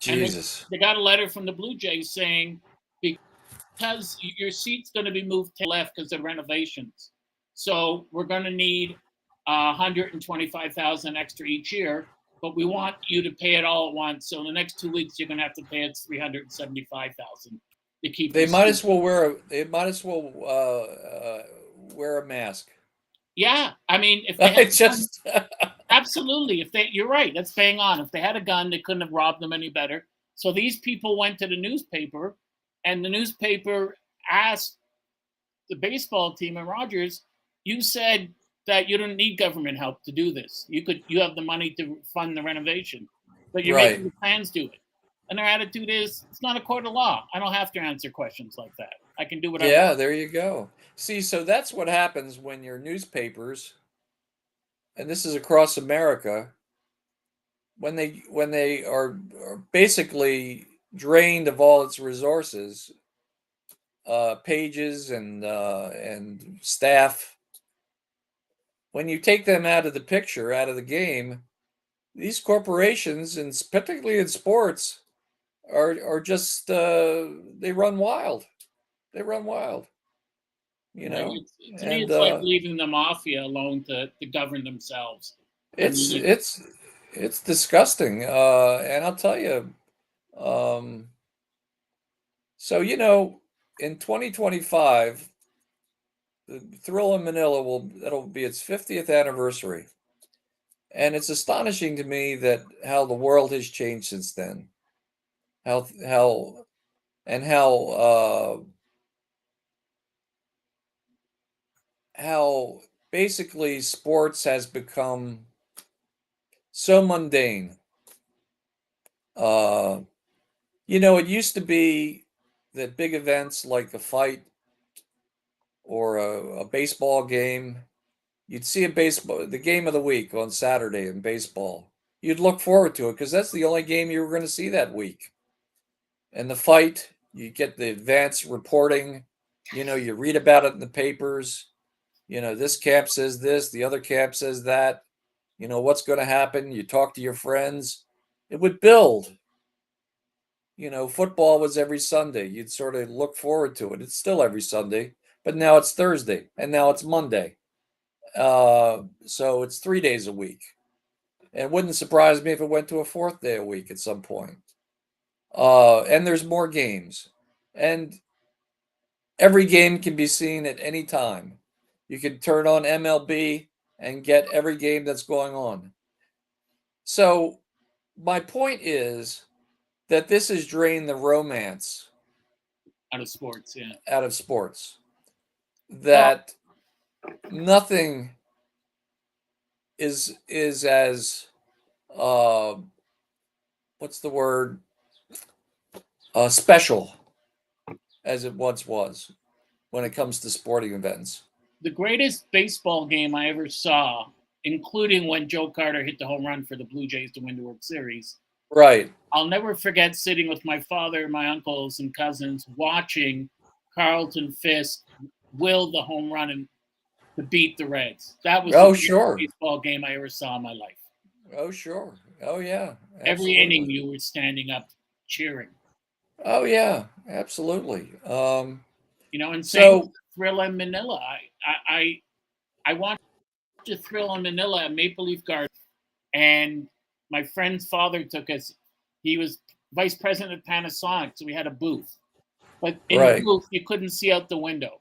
And they- jesus They got a letter from the Blue Jays saying because your seat's going to be moved to left because of renovations. So we're going to need uh, 125,000 extra each year, but we want you to pay it all at once. So in the next two weeks you're going to have to pay it 375,000 to keep they might as well wear a, they might as well uh, uh, wear a mask Yeah, I mean, if they just absolutely, if they, you're right, that's bang on. If they had a gun, they couldn't have robbed them any better. So these people went to the newspaper, and the newspaper asked the baseball team and Rogers, "You said that you don't need government help to do this. You could, you have the money to fund the renovation, but you're Right. making the plans do it." And their attitude is, "It's not a court of law. I don't have to answer questions like that. I can do what I yeah there you go see so that's what happens when your newspapers and this is across america when they when they are, are basically drained of all its resources uh pages and uh and staff when you take them out of the picture out of the game these corporations and particularly in sports are are just uh they run wild. They run wild you know? It's- to me, it's like uh, leaving the mafia alone to, to govern themselves. it's mean, it's it's disgusting uh and i'll tell you um so you know in 2025 the thrill in manila will that'll be its 50th anniversary. And it's astonishing to me that how the world has changed since then how how and how uh how basically sports has become so mundane. Uh, you know, it used to be that big events like a fight or a, a baseball game, you'd see a baseball, the game of the week on Saturday in baseball. You'd look forward to it because that's the only game you were going to see that week. And the fight, you get the advance reporting, you know, you read about it in the papers. You know, this camp says this, the other camp says that. You know what's going to happen? You talk to your friends. It would build. You know football was every sunday. You'd sort of look forward to it. It's still every sunday but now it's thursday and now it's monday. Uh, so it's three days a week. And it wouldn't surprise me if it went to a fourth day a week at some point Uh, and there's more games. And every game can be seen at any time. You can turn on MLB and get every game that's going on. So, my point is that this has drained the romance out of sports. Yeah. out of sports. That nothing is is as uh, what's the word uh, special as it once was when it comes to sporting events. The greatest baseball game I ever saw, including when Joe Carter hit the home run for the Blue Jays to win the World Series. Right. I'll never forget sitting with my father, my uncles, and cousins watching Carlton Fisk will the home run and to beat the Reds. That was Oh, the greatest sure. baseball game I ever saw in my life. Oh sure. Oh yeah. Every inning, you were standing up cheering. Oh yeah. Absolutely. Um, You know, and same so Thrill in Manila. I I I, I watched a Thrill in Manila at Maple Leaf Garden, and my friend's father took us. He was vice president of Panasonic, so we had a booth. But in Right. the booth, you couldn't see out the window.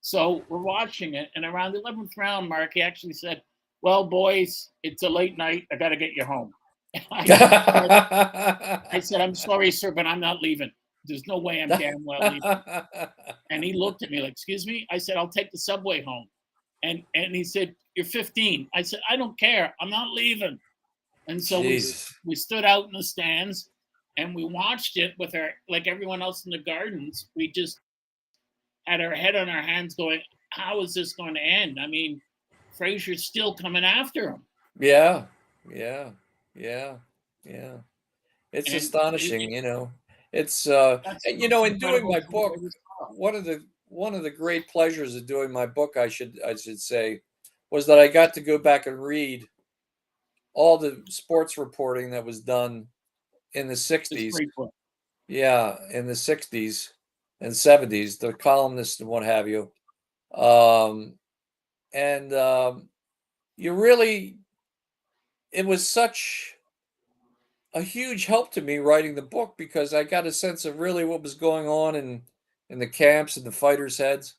So we're watching it, and around the eleventh round mark, he actually said, "Well, boys, it's a late night. I got to get you home." I, said, I said, "I'm sorry, sir, but I'm not leaving. There's no way I'm damn well leaving." And he looked at me like, "Excuse me." I said, "I'll take the subway home." And and he said, "You're 15." I said, "I don't care. I'm not leaving." And so we, we stood out in the stands and we watched it with our like everyone else in the gardens. We just had our head on our hands, going, "How is this going to end?" I mean, Frazier's still coming after him. Yeah, yeah, yeah, yeah. It's And it- astonishing, you know. It's uh, and, you know, in doing my book, thing I ever saw. one of the one of the great pleasures of doing my book, I should I should say, was that I got to go back and read all the sports reporting that was done in the 60s. Yeah, in the 60s and 70s, the columnists and what have you. Um, and um, you really, it was such a huge help to me writing the book because I got a sense of really what was going on in in the camps and the fighters' heads.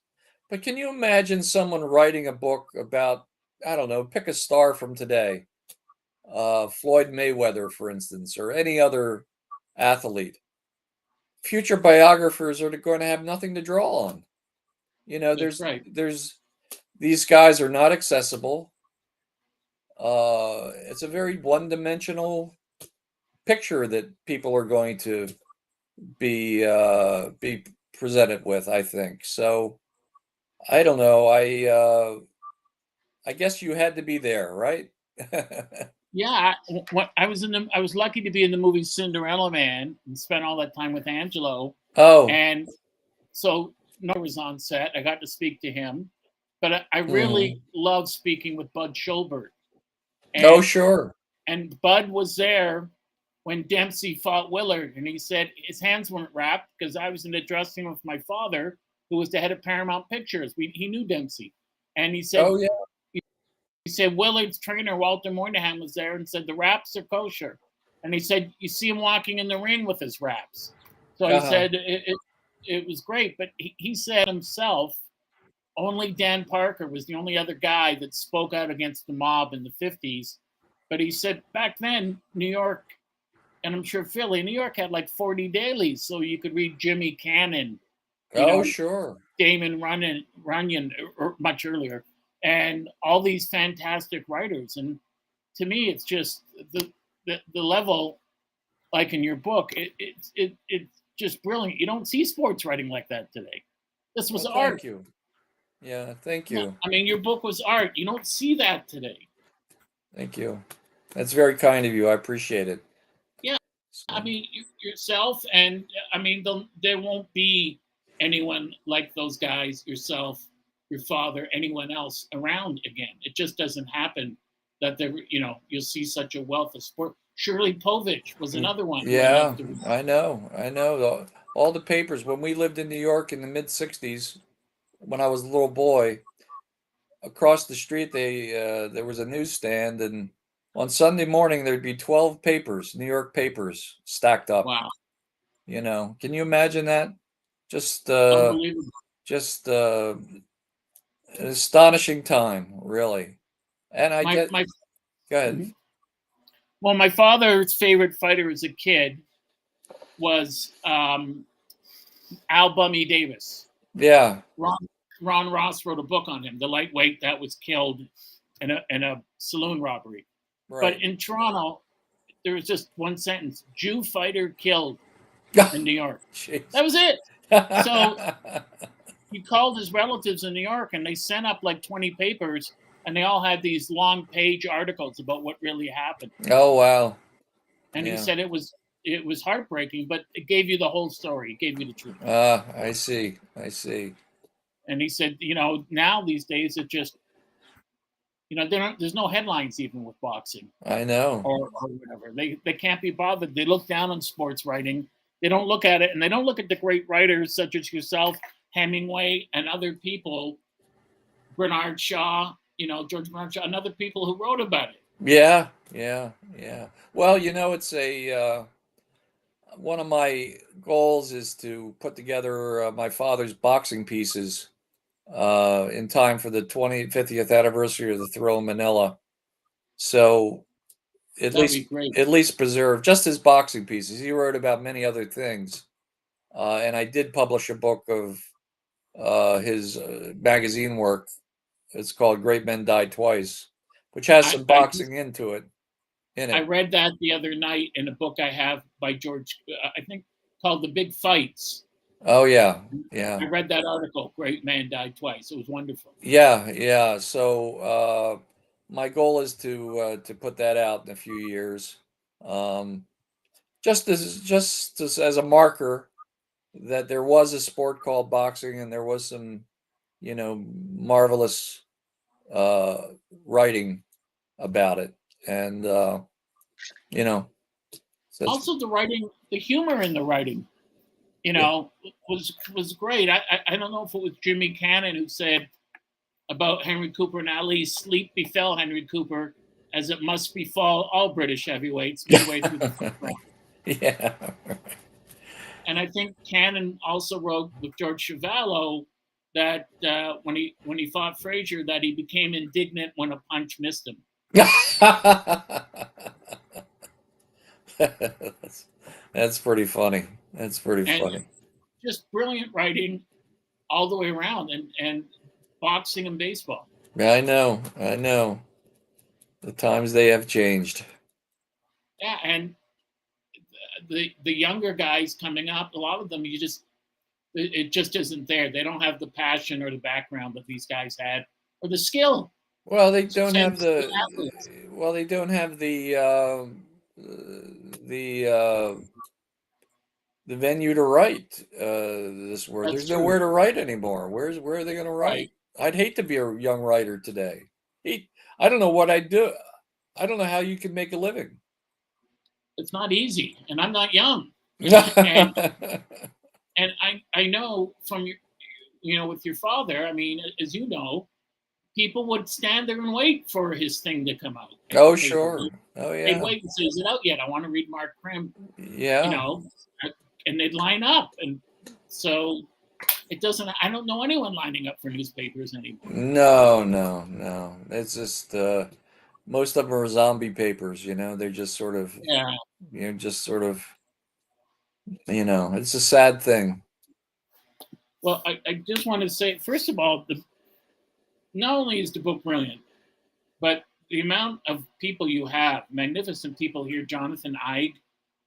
But can you imagine someone writing a book about, I don't know, pick a star from today, uh, Floyd Mayweather, for instance, or any other athlete? Future biographers are going to have nothing to draw on. You know, That's there's right. there's these guys are not accessible. Uh, it's a very one-dimensional picture that people are going to be uh, be presented with. I think so. I don't know. I uh, I guess you had to be there, right? Yeah, I, what I was in the I was lucky to be in the movie Cinderella Man and spent all that time with Angelo. oh, And so no was on set. I got to speak to him, but I, I really love speaking with Bud Schulberg. And, oh, sure. and Bud was there when Dempsey fought Willard, and he said his hands weren't wrapped because I was in the dressing room with my father, who was the head of Paramount Pictures. We, he knew Dempsey, and he said Oh, yeah. he said Willard's trainer Walter Monahan was there and said the wraps are kosher, and he said you see him walking in the ring with his wraps. So he Uh-huh. said it, it it was great, but he, he said himself only Dan Parker was the only other guy that spoke out against the mob in the 50s. But he said back then New York, and I'm sure Philly, New York had like 40 dailies, so you could read Jimmy Cannon, Oh, know, sure. Damon Runyon, Runyon or much earlier, and all these fantastic writers. And to me, it's just the the, the level, like in your book, it, it, it it's just brilliant. You don't see sports writing like that today. This was Well, art. thank you. Yeah, thank you. I mean, your book was art. You don't see that today. Thank you. That's very kind of you. I appreciate it. Yeah, So- I mean, you, yourself, and I mean, there won't be anyone like those guys, yourself, your father, anyone else around again. It just doesn't happen that there, you know, you'll see such a wealth of sport. Shirley Povich was Mm, another one. Yeah, loved to read. I know. I know. All, all the papers when we lived in New York in the mid '60s, when I was a little boy, across the street they uh, there was a newsstand, and on Sunday morning there'd be 12 papers, New York papers, stacked up. Wow. You know, can you imagine that? Just uh, just uh, an astonishing time, really. And I My, get my go ahead. Mhm. Well, my father's favorite fighter as a kid was um, Al Bummy Davis. Yeah, Ron, Ron Ross wrote a book on him, the lightweight that was killed in a, in a saloon robbery. right. But in Toronto, there was just one sentence Jew fighter killed in New York. That was it. So- He called his relatives in New York and they sent up like 20 papers and they all had these long page articles about what really happened. oh wow. and Yeah. he said it was it was heartbreaking, but it gave you the whole story. It gave you the truth. Ah, I see. I see. And he said, you know, now these days it just, you know, there's no headlines even with boxing I know. or, or whatever. They they can't be bothered. They look down on sports writing. They don't look at it, and they don't look at the great writers such as yourself, Hemingway, and other people, Bernard Shaw, you know, George Bernard Shaw, and other people who wrote about it. Yeah, yeah, yeah. Well, you know, it's a uh, one of my goals is to put together uh, my father's boxing pieces uh, in time for the 20th, 50th anniversary of the Thrill in Manila. So at That'd least at least preserve just his boxing pieces. He wrote about many other things, uh, and I did publish a book of uh, his uh, magazine work. It's called "Great Men Die Twice," which has some I- boxing into it. I read that the other night in a book I have by George, uh, I think called The Big Fights. oh yeah, yeah, I read that article. Great man died twice. It was wonderful. yeah, yeah. So uh, my goal is to uh, to put that out in a few years, um, just as just as, as a marker that there was a sport called boxing and there was some, you know, marvelous uh, writing about it, and uh, you know, so Also, the writing, the humor in the writing, you Yeah. know, was was great. I, I don't know if it was Jimmy Cannon who said about Henry Cooper and Ali, sleep befell Henry Cooper as it must befall all British heavyweights midway through the yeah, And I think Cannon also wrote with George Chuvalo that uh, when he when he fought Frazier, that he became indignant when a punch missed him. That's, that's pretty funny. That's pretty And- funny. Just brilliant writing all the way around, and and boxing and baseball. Yeah, I know. I know. The times they have changed. Yeah, and the the younger guys coming up, a lot of them, you just it, it just isn't there. They don't have the passion or the background that these guys had, or the skill. Well, they don't have the. Well, they don't have the uh, the uh, the venue to write uh, this word. That's There's true. nowhere to write anymore. Where's where are they going to write? Right. I'd hate to be a young writer today. He, I don't know what I'd do. I don't know how you can make a living. It's not easy, and I'm not young. yeah, and I, I know from your, you know, with your father, I mean, as you know, people would stand there and wait for his thing to come out. oh, sure. Oh, yeah. They'd wait and say, "Is it out yet? I want to read Mark Kram." Yeah. You know, and they'd line up, and so it doesn't. I don't know anyone lining up for newspapers anymore. No, no, no. It's just uh, most of them are zombie papers. You know, they're just sort of, Yeah, you know, just sort of, you know, it's a sad thing. Well, I, I just want to say, first of all, the not only is the book brilliant, but the amount of people you have, magnificent people here, Jonathan Eig,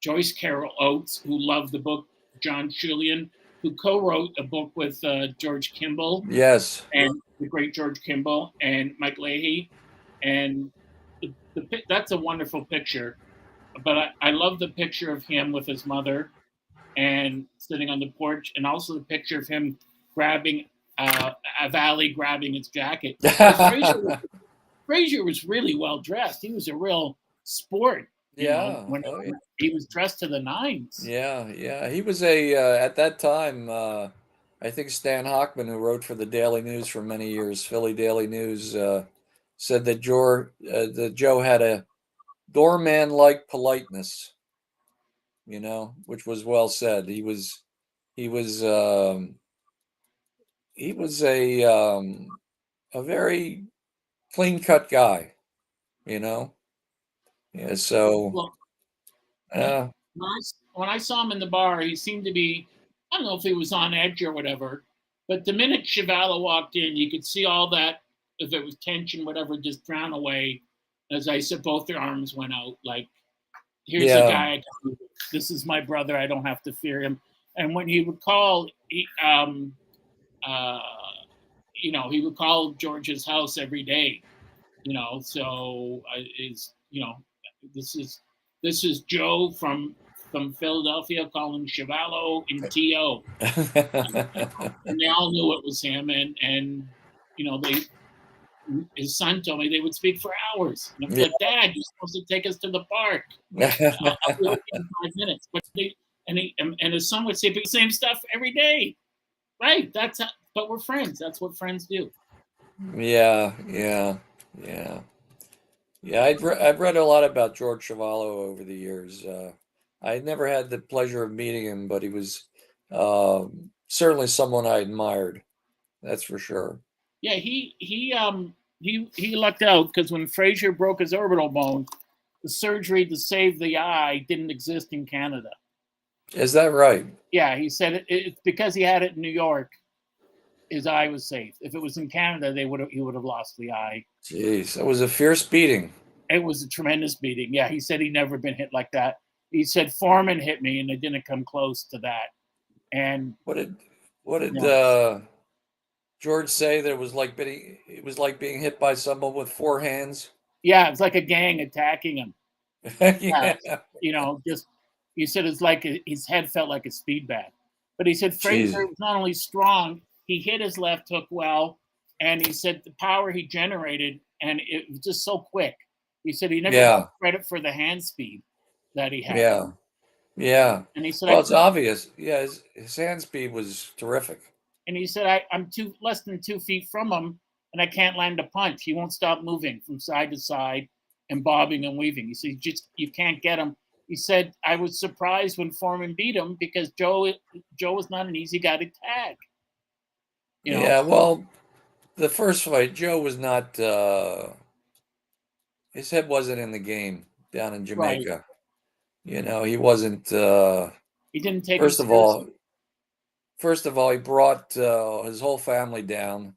Joyce Carol Oates, who loved the book, John Schulian, who co-wrote a book with uh, George Kimball Yes. and the great George Kimball and Mike Leahy, and the, the, that's a wonderful picture. But I, I love the picture of him with his mother and sitting on the porch, and also the picture of him grabbing uh, a valley, grabbing his jacket. Frazier, was, Frazier was really well dressed. He was a real sport. know, yeah. when oh, yeah. he was dressed to the nines. Yeah, yeah. He was a uh, at that time. Uh, I think Stan Hochman, who wrote for the Daily News for many years, Philly Daily News, uh, said that Joe uh, that Joe had a doorman-like politeness. you know, which was well said. He was, he was, um, he was a um, a very clean cut guy, you know. Yeah, so Well, uh, when I, s- when I saw him in the bar, he seemed to be, I don't know if he was on edge or whatever, but the minute Chuvalo walked in, you could see all that, if it was tension, whatever, just drown away. As I said, both their arms went out. Like, here's Yeah. a guy, I this is my brother, I don't have to fear him. And when he would call, he, um, uh, you know, he would call George's house every day, you know, so uh, is, you know, this is this is Joe from from Philadelphia calling Chuvalo in TO. And they all knew it was him and and you know they his son told me they would speak for hours. And I'm like, Dad, you're supposed to take us to the park. I'll, I'll in five minutes. But they and he and, and his son would say the same stuff every day. Right. That's but we're friends. That's what friends do. yeah, yeah, yeah, yeah. I'd re- I've read a lot about George Chuvalo over the years. Uh, I never had the pleasure of meeting him, but he was um, certainly someone I admired. That's for sure. Yeah, he he um he he lucked out because when Frazier broke his orbital bone, the surgery to save the eye didn't exist in Canada. Is that right? Yeah, he said it, it's because he had it in New York. His eye was safe. If it was in Canada, they would have he would have lost the eye. Jeez, that was a fierce beating. It was a tremendous beating. Yeah, he said he'd never been hit like that. He said Foreman hit me and it didn't come close to that. And What did what did Yeah. uh, George say? That it was like being it was like being hit by someone with four hands. yeah, it's like a gang attacking him. yeah. you know, just he said it's like a, his head felt like a speed bat. But he said Frazier Jeez. was not only strong, he hit his left hook well, and he said the power he generated, and it was just so quick. He said he never Yeah. got credit for the hand speed that he had. Yeah. Yeah. And he said, Well, it's obvious. Yeah, his, his hand speed was terrific. and he said, I, I'm two less than two feet from him, and I can't land a punch. He won't stop moving from side to side and bobbing and weaving. He said, you just you can't get him. He said, I was surprised when Foreman beat him because Joe Joe was not an easy guy to tag. You know, Yeah, well, the first fight, Joe was not. uh His head wasn't in the game down in Right. Jamaica. You know, he wasn't. uh he didn't take. First of all, first of all, he brought uh, his whole family down,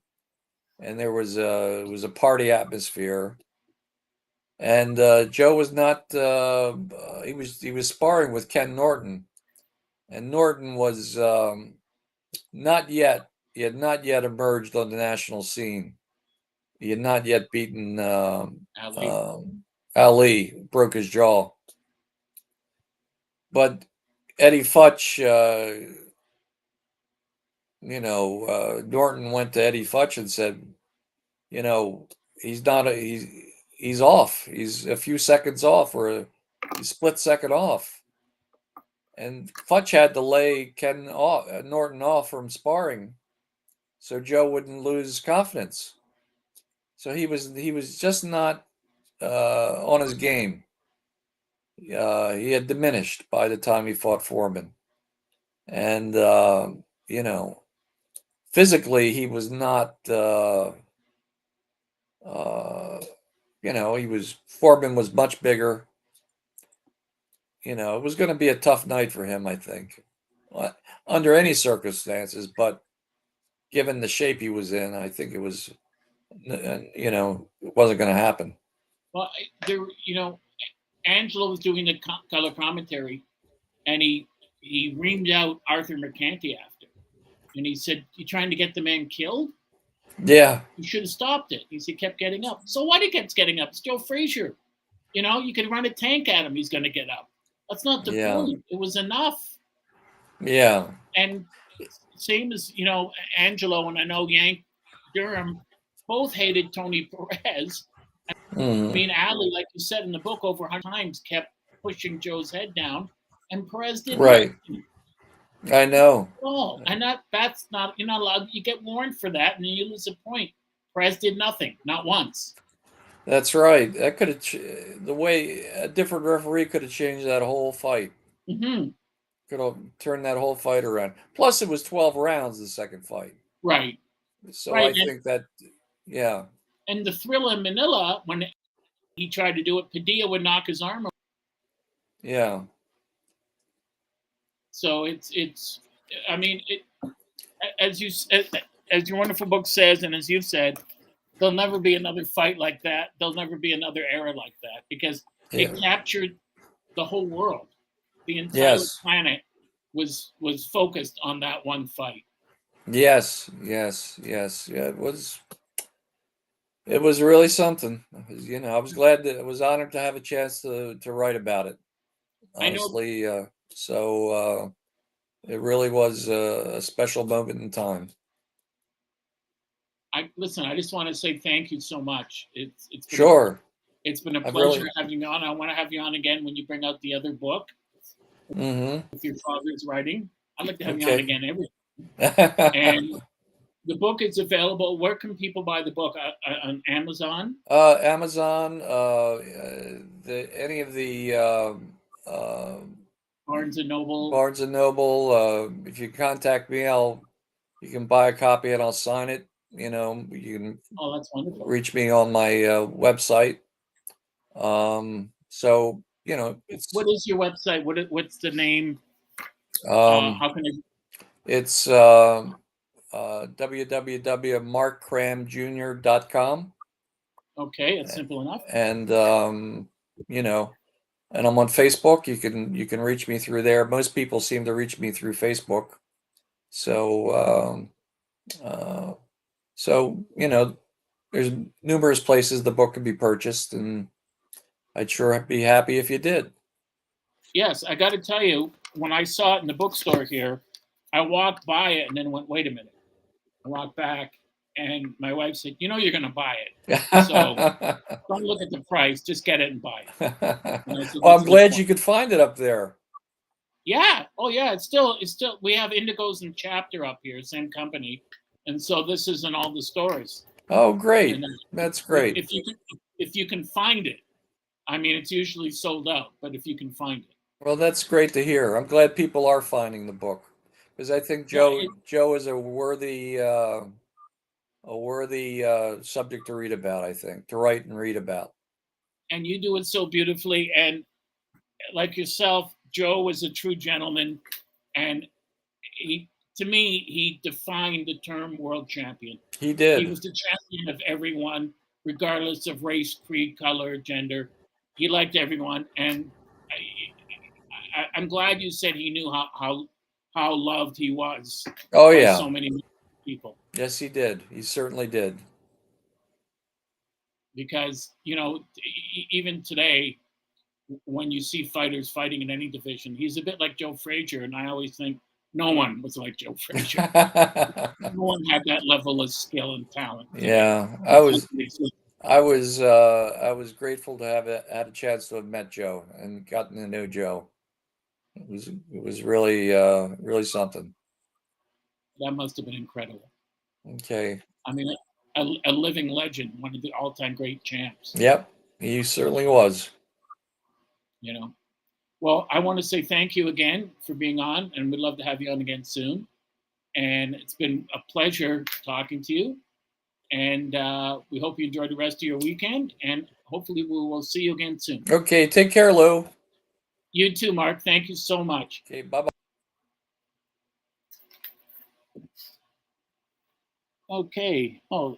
and there was a it was a party atmosphere. And uh, Joe was not. Uh, he was he was sparring with Ken Norton, and Norton was um, not yet. He had not yet emerged on the national scene. He had not yet beaten um, Ali. um, Ali, broke his jaw. But Eddie Futch, uh, you know, uh, Norton went to Eddie Futch and said, you know, he's not a, he's he's off. He's a few seconds off, or a, split second off. And Futch had to lay Ken off, uh, Norton off from sparring, so Joe wouldn't lose confidence. So he was he was just not uh, on his game. Uh, he had diminished by the time he fought Foreman, and uh, you know, physically he was not. You know, he was Foreman was much bigger. You know, it was going to be a tough night for him, I think, uh, under any circumstances. But given the shape he was in, I think it was, you know, it wasn't going to happen. Well, there, you know, Angelo was doing the color commentary, and he he reamed out Arthur Mercante after, and he said, "You trying to get the man killed? Yeah, You should have stopped it." He "Kept getting up. So what? He kept getting up. It's Joe Frazier. You know, you could run a tank at him. He's going to get up. That's not the Yeah. point. It was enough." yeah, And same as you know, Angelo and I know Yank Durham both hated Tony Perez. I mm, mean, Ali, like you said in the book, over a hundred times kept pushing Joe's head down, and Perez didn't Right. nothing I know. all. And that that's not you're not allowed. You get warned for that, and you lose a point. Perez did nothing, not once. That's right. That could have ch- the way a different referee could have changed that whole fight. hmm Could have turned that whole fight around. Plus, it was 12 rounds the second fight. Right. So Right, I and- think that, yeah, And the thrill in Manila, when he tried to do it, Padilla would knock his arm. off. yeah, So it's it's. I mean, it, as you as, as your wonderful book says, and as you've said, there'll never be another fight like that. There'll never be another era like that because yeah. it captured the whole world. The entire Yes. planet was was focused on that one fight. Yes, yes, yes. Yeah, it was. It was really something. Was, You know, I was glad that I was honored to have a chance to to write about it. I know- Honestly, uh, so uh, it really was a, a special moment in time. I listen. I just want to say thank you so much. It's it's been, Sure. It's been a I've pleasure really- having you on. I want to have you on again when you bring out the other book mm-hmm. with your father's writing. I'd like to have you on again every. And the book is available. Where can people buy the book? Uh, uh, on Amazon. uh, Amazon, uh, uh, the any of the um uh, Barnes and Noble. Barnes and Noble. Uh, if you contact me, I'll you can buy a copy and I'll sign it. You know, you can oh, that's wonderful. reach me on my uh, website. Um, so you know, it's What is your website? What is, what's the name? uh, um, how can I? it's uh, uh, www.markkramjr.com, Okay, it's simple enough. and um, you know, and I'm on Facebook. You can you can reach me through there. Most people seem to reach me through Facebook. So um, uh, so you know, there's numerous places the book can be purchased, and I'd sure be happy if you did. Yes, I got to tell you, when I saw it in the bookstore here, I walked by it and then went, "Wait a minute." I walked back, and my wife said, "You know, you're going to buy it. So don't look at the price. Just get it and buy it." well, I'm glad you could find it up there. Yeah. Oh, yeah. It's still. It's still. We have Indigos and Chapter up here, same company, and so this is in all the stores. Oh, great. And, That's great. If you can, if you can find it, I mean, it's usually sold out, but if you can find it, Well, that's great to hear. I'm glad people are finding the book because I think Joe it- Joe is a worthy uh, a worthy uh, subject to read about. I think to write and read about. and you do it so beautifully. And like yourself, Joe was a true gentleman, and he, to me, he defined the term world champion. He did. He was the champion of everyone, regardless of race, creed, color, gender. He liked everyone, and I, I'm glad you said he knew how how how loved he was. Oh yeah. so many people. Yes, he did. He certainly did. because you know even today when you see fighters fighting in any division he's a bit like joe frazier and i always think no one was like joe frazier no one had that level of skill and talent yeah, I was I was uh, I was grateful to have a, had a chance to have met Joe and gotten to know Joe. It was it was really uh, really something. that must have been incredible Okay. i mean a, a living legend one of the all-time great champs Yep, he certainly was. you know well i want to say thank you again for being on and we'd love to have you on again soon and it's been a pleasure talking to you and uh, we hope you enjoy the rest of your weekend and hopefully we will see you again soon Okay, take care, Lou. you too mark thank you so much Okay, bye bye. Okay. Oh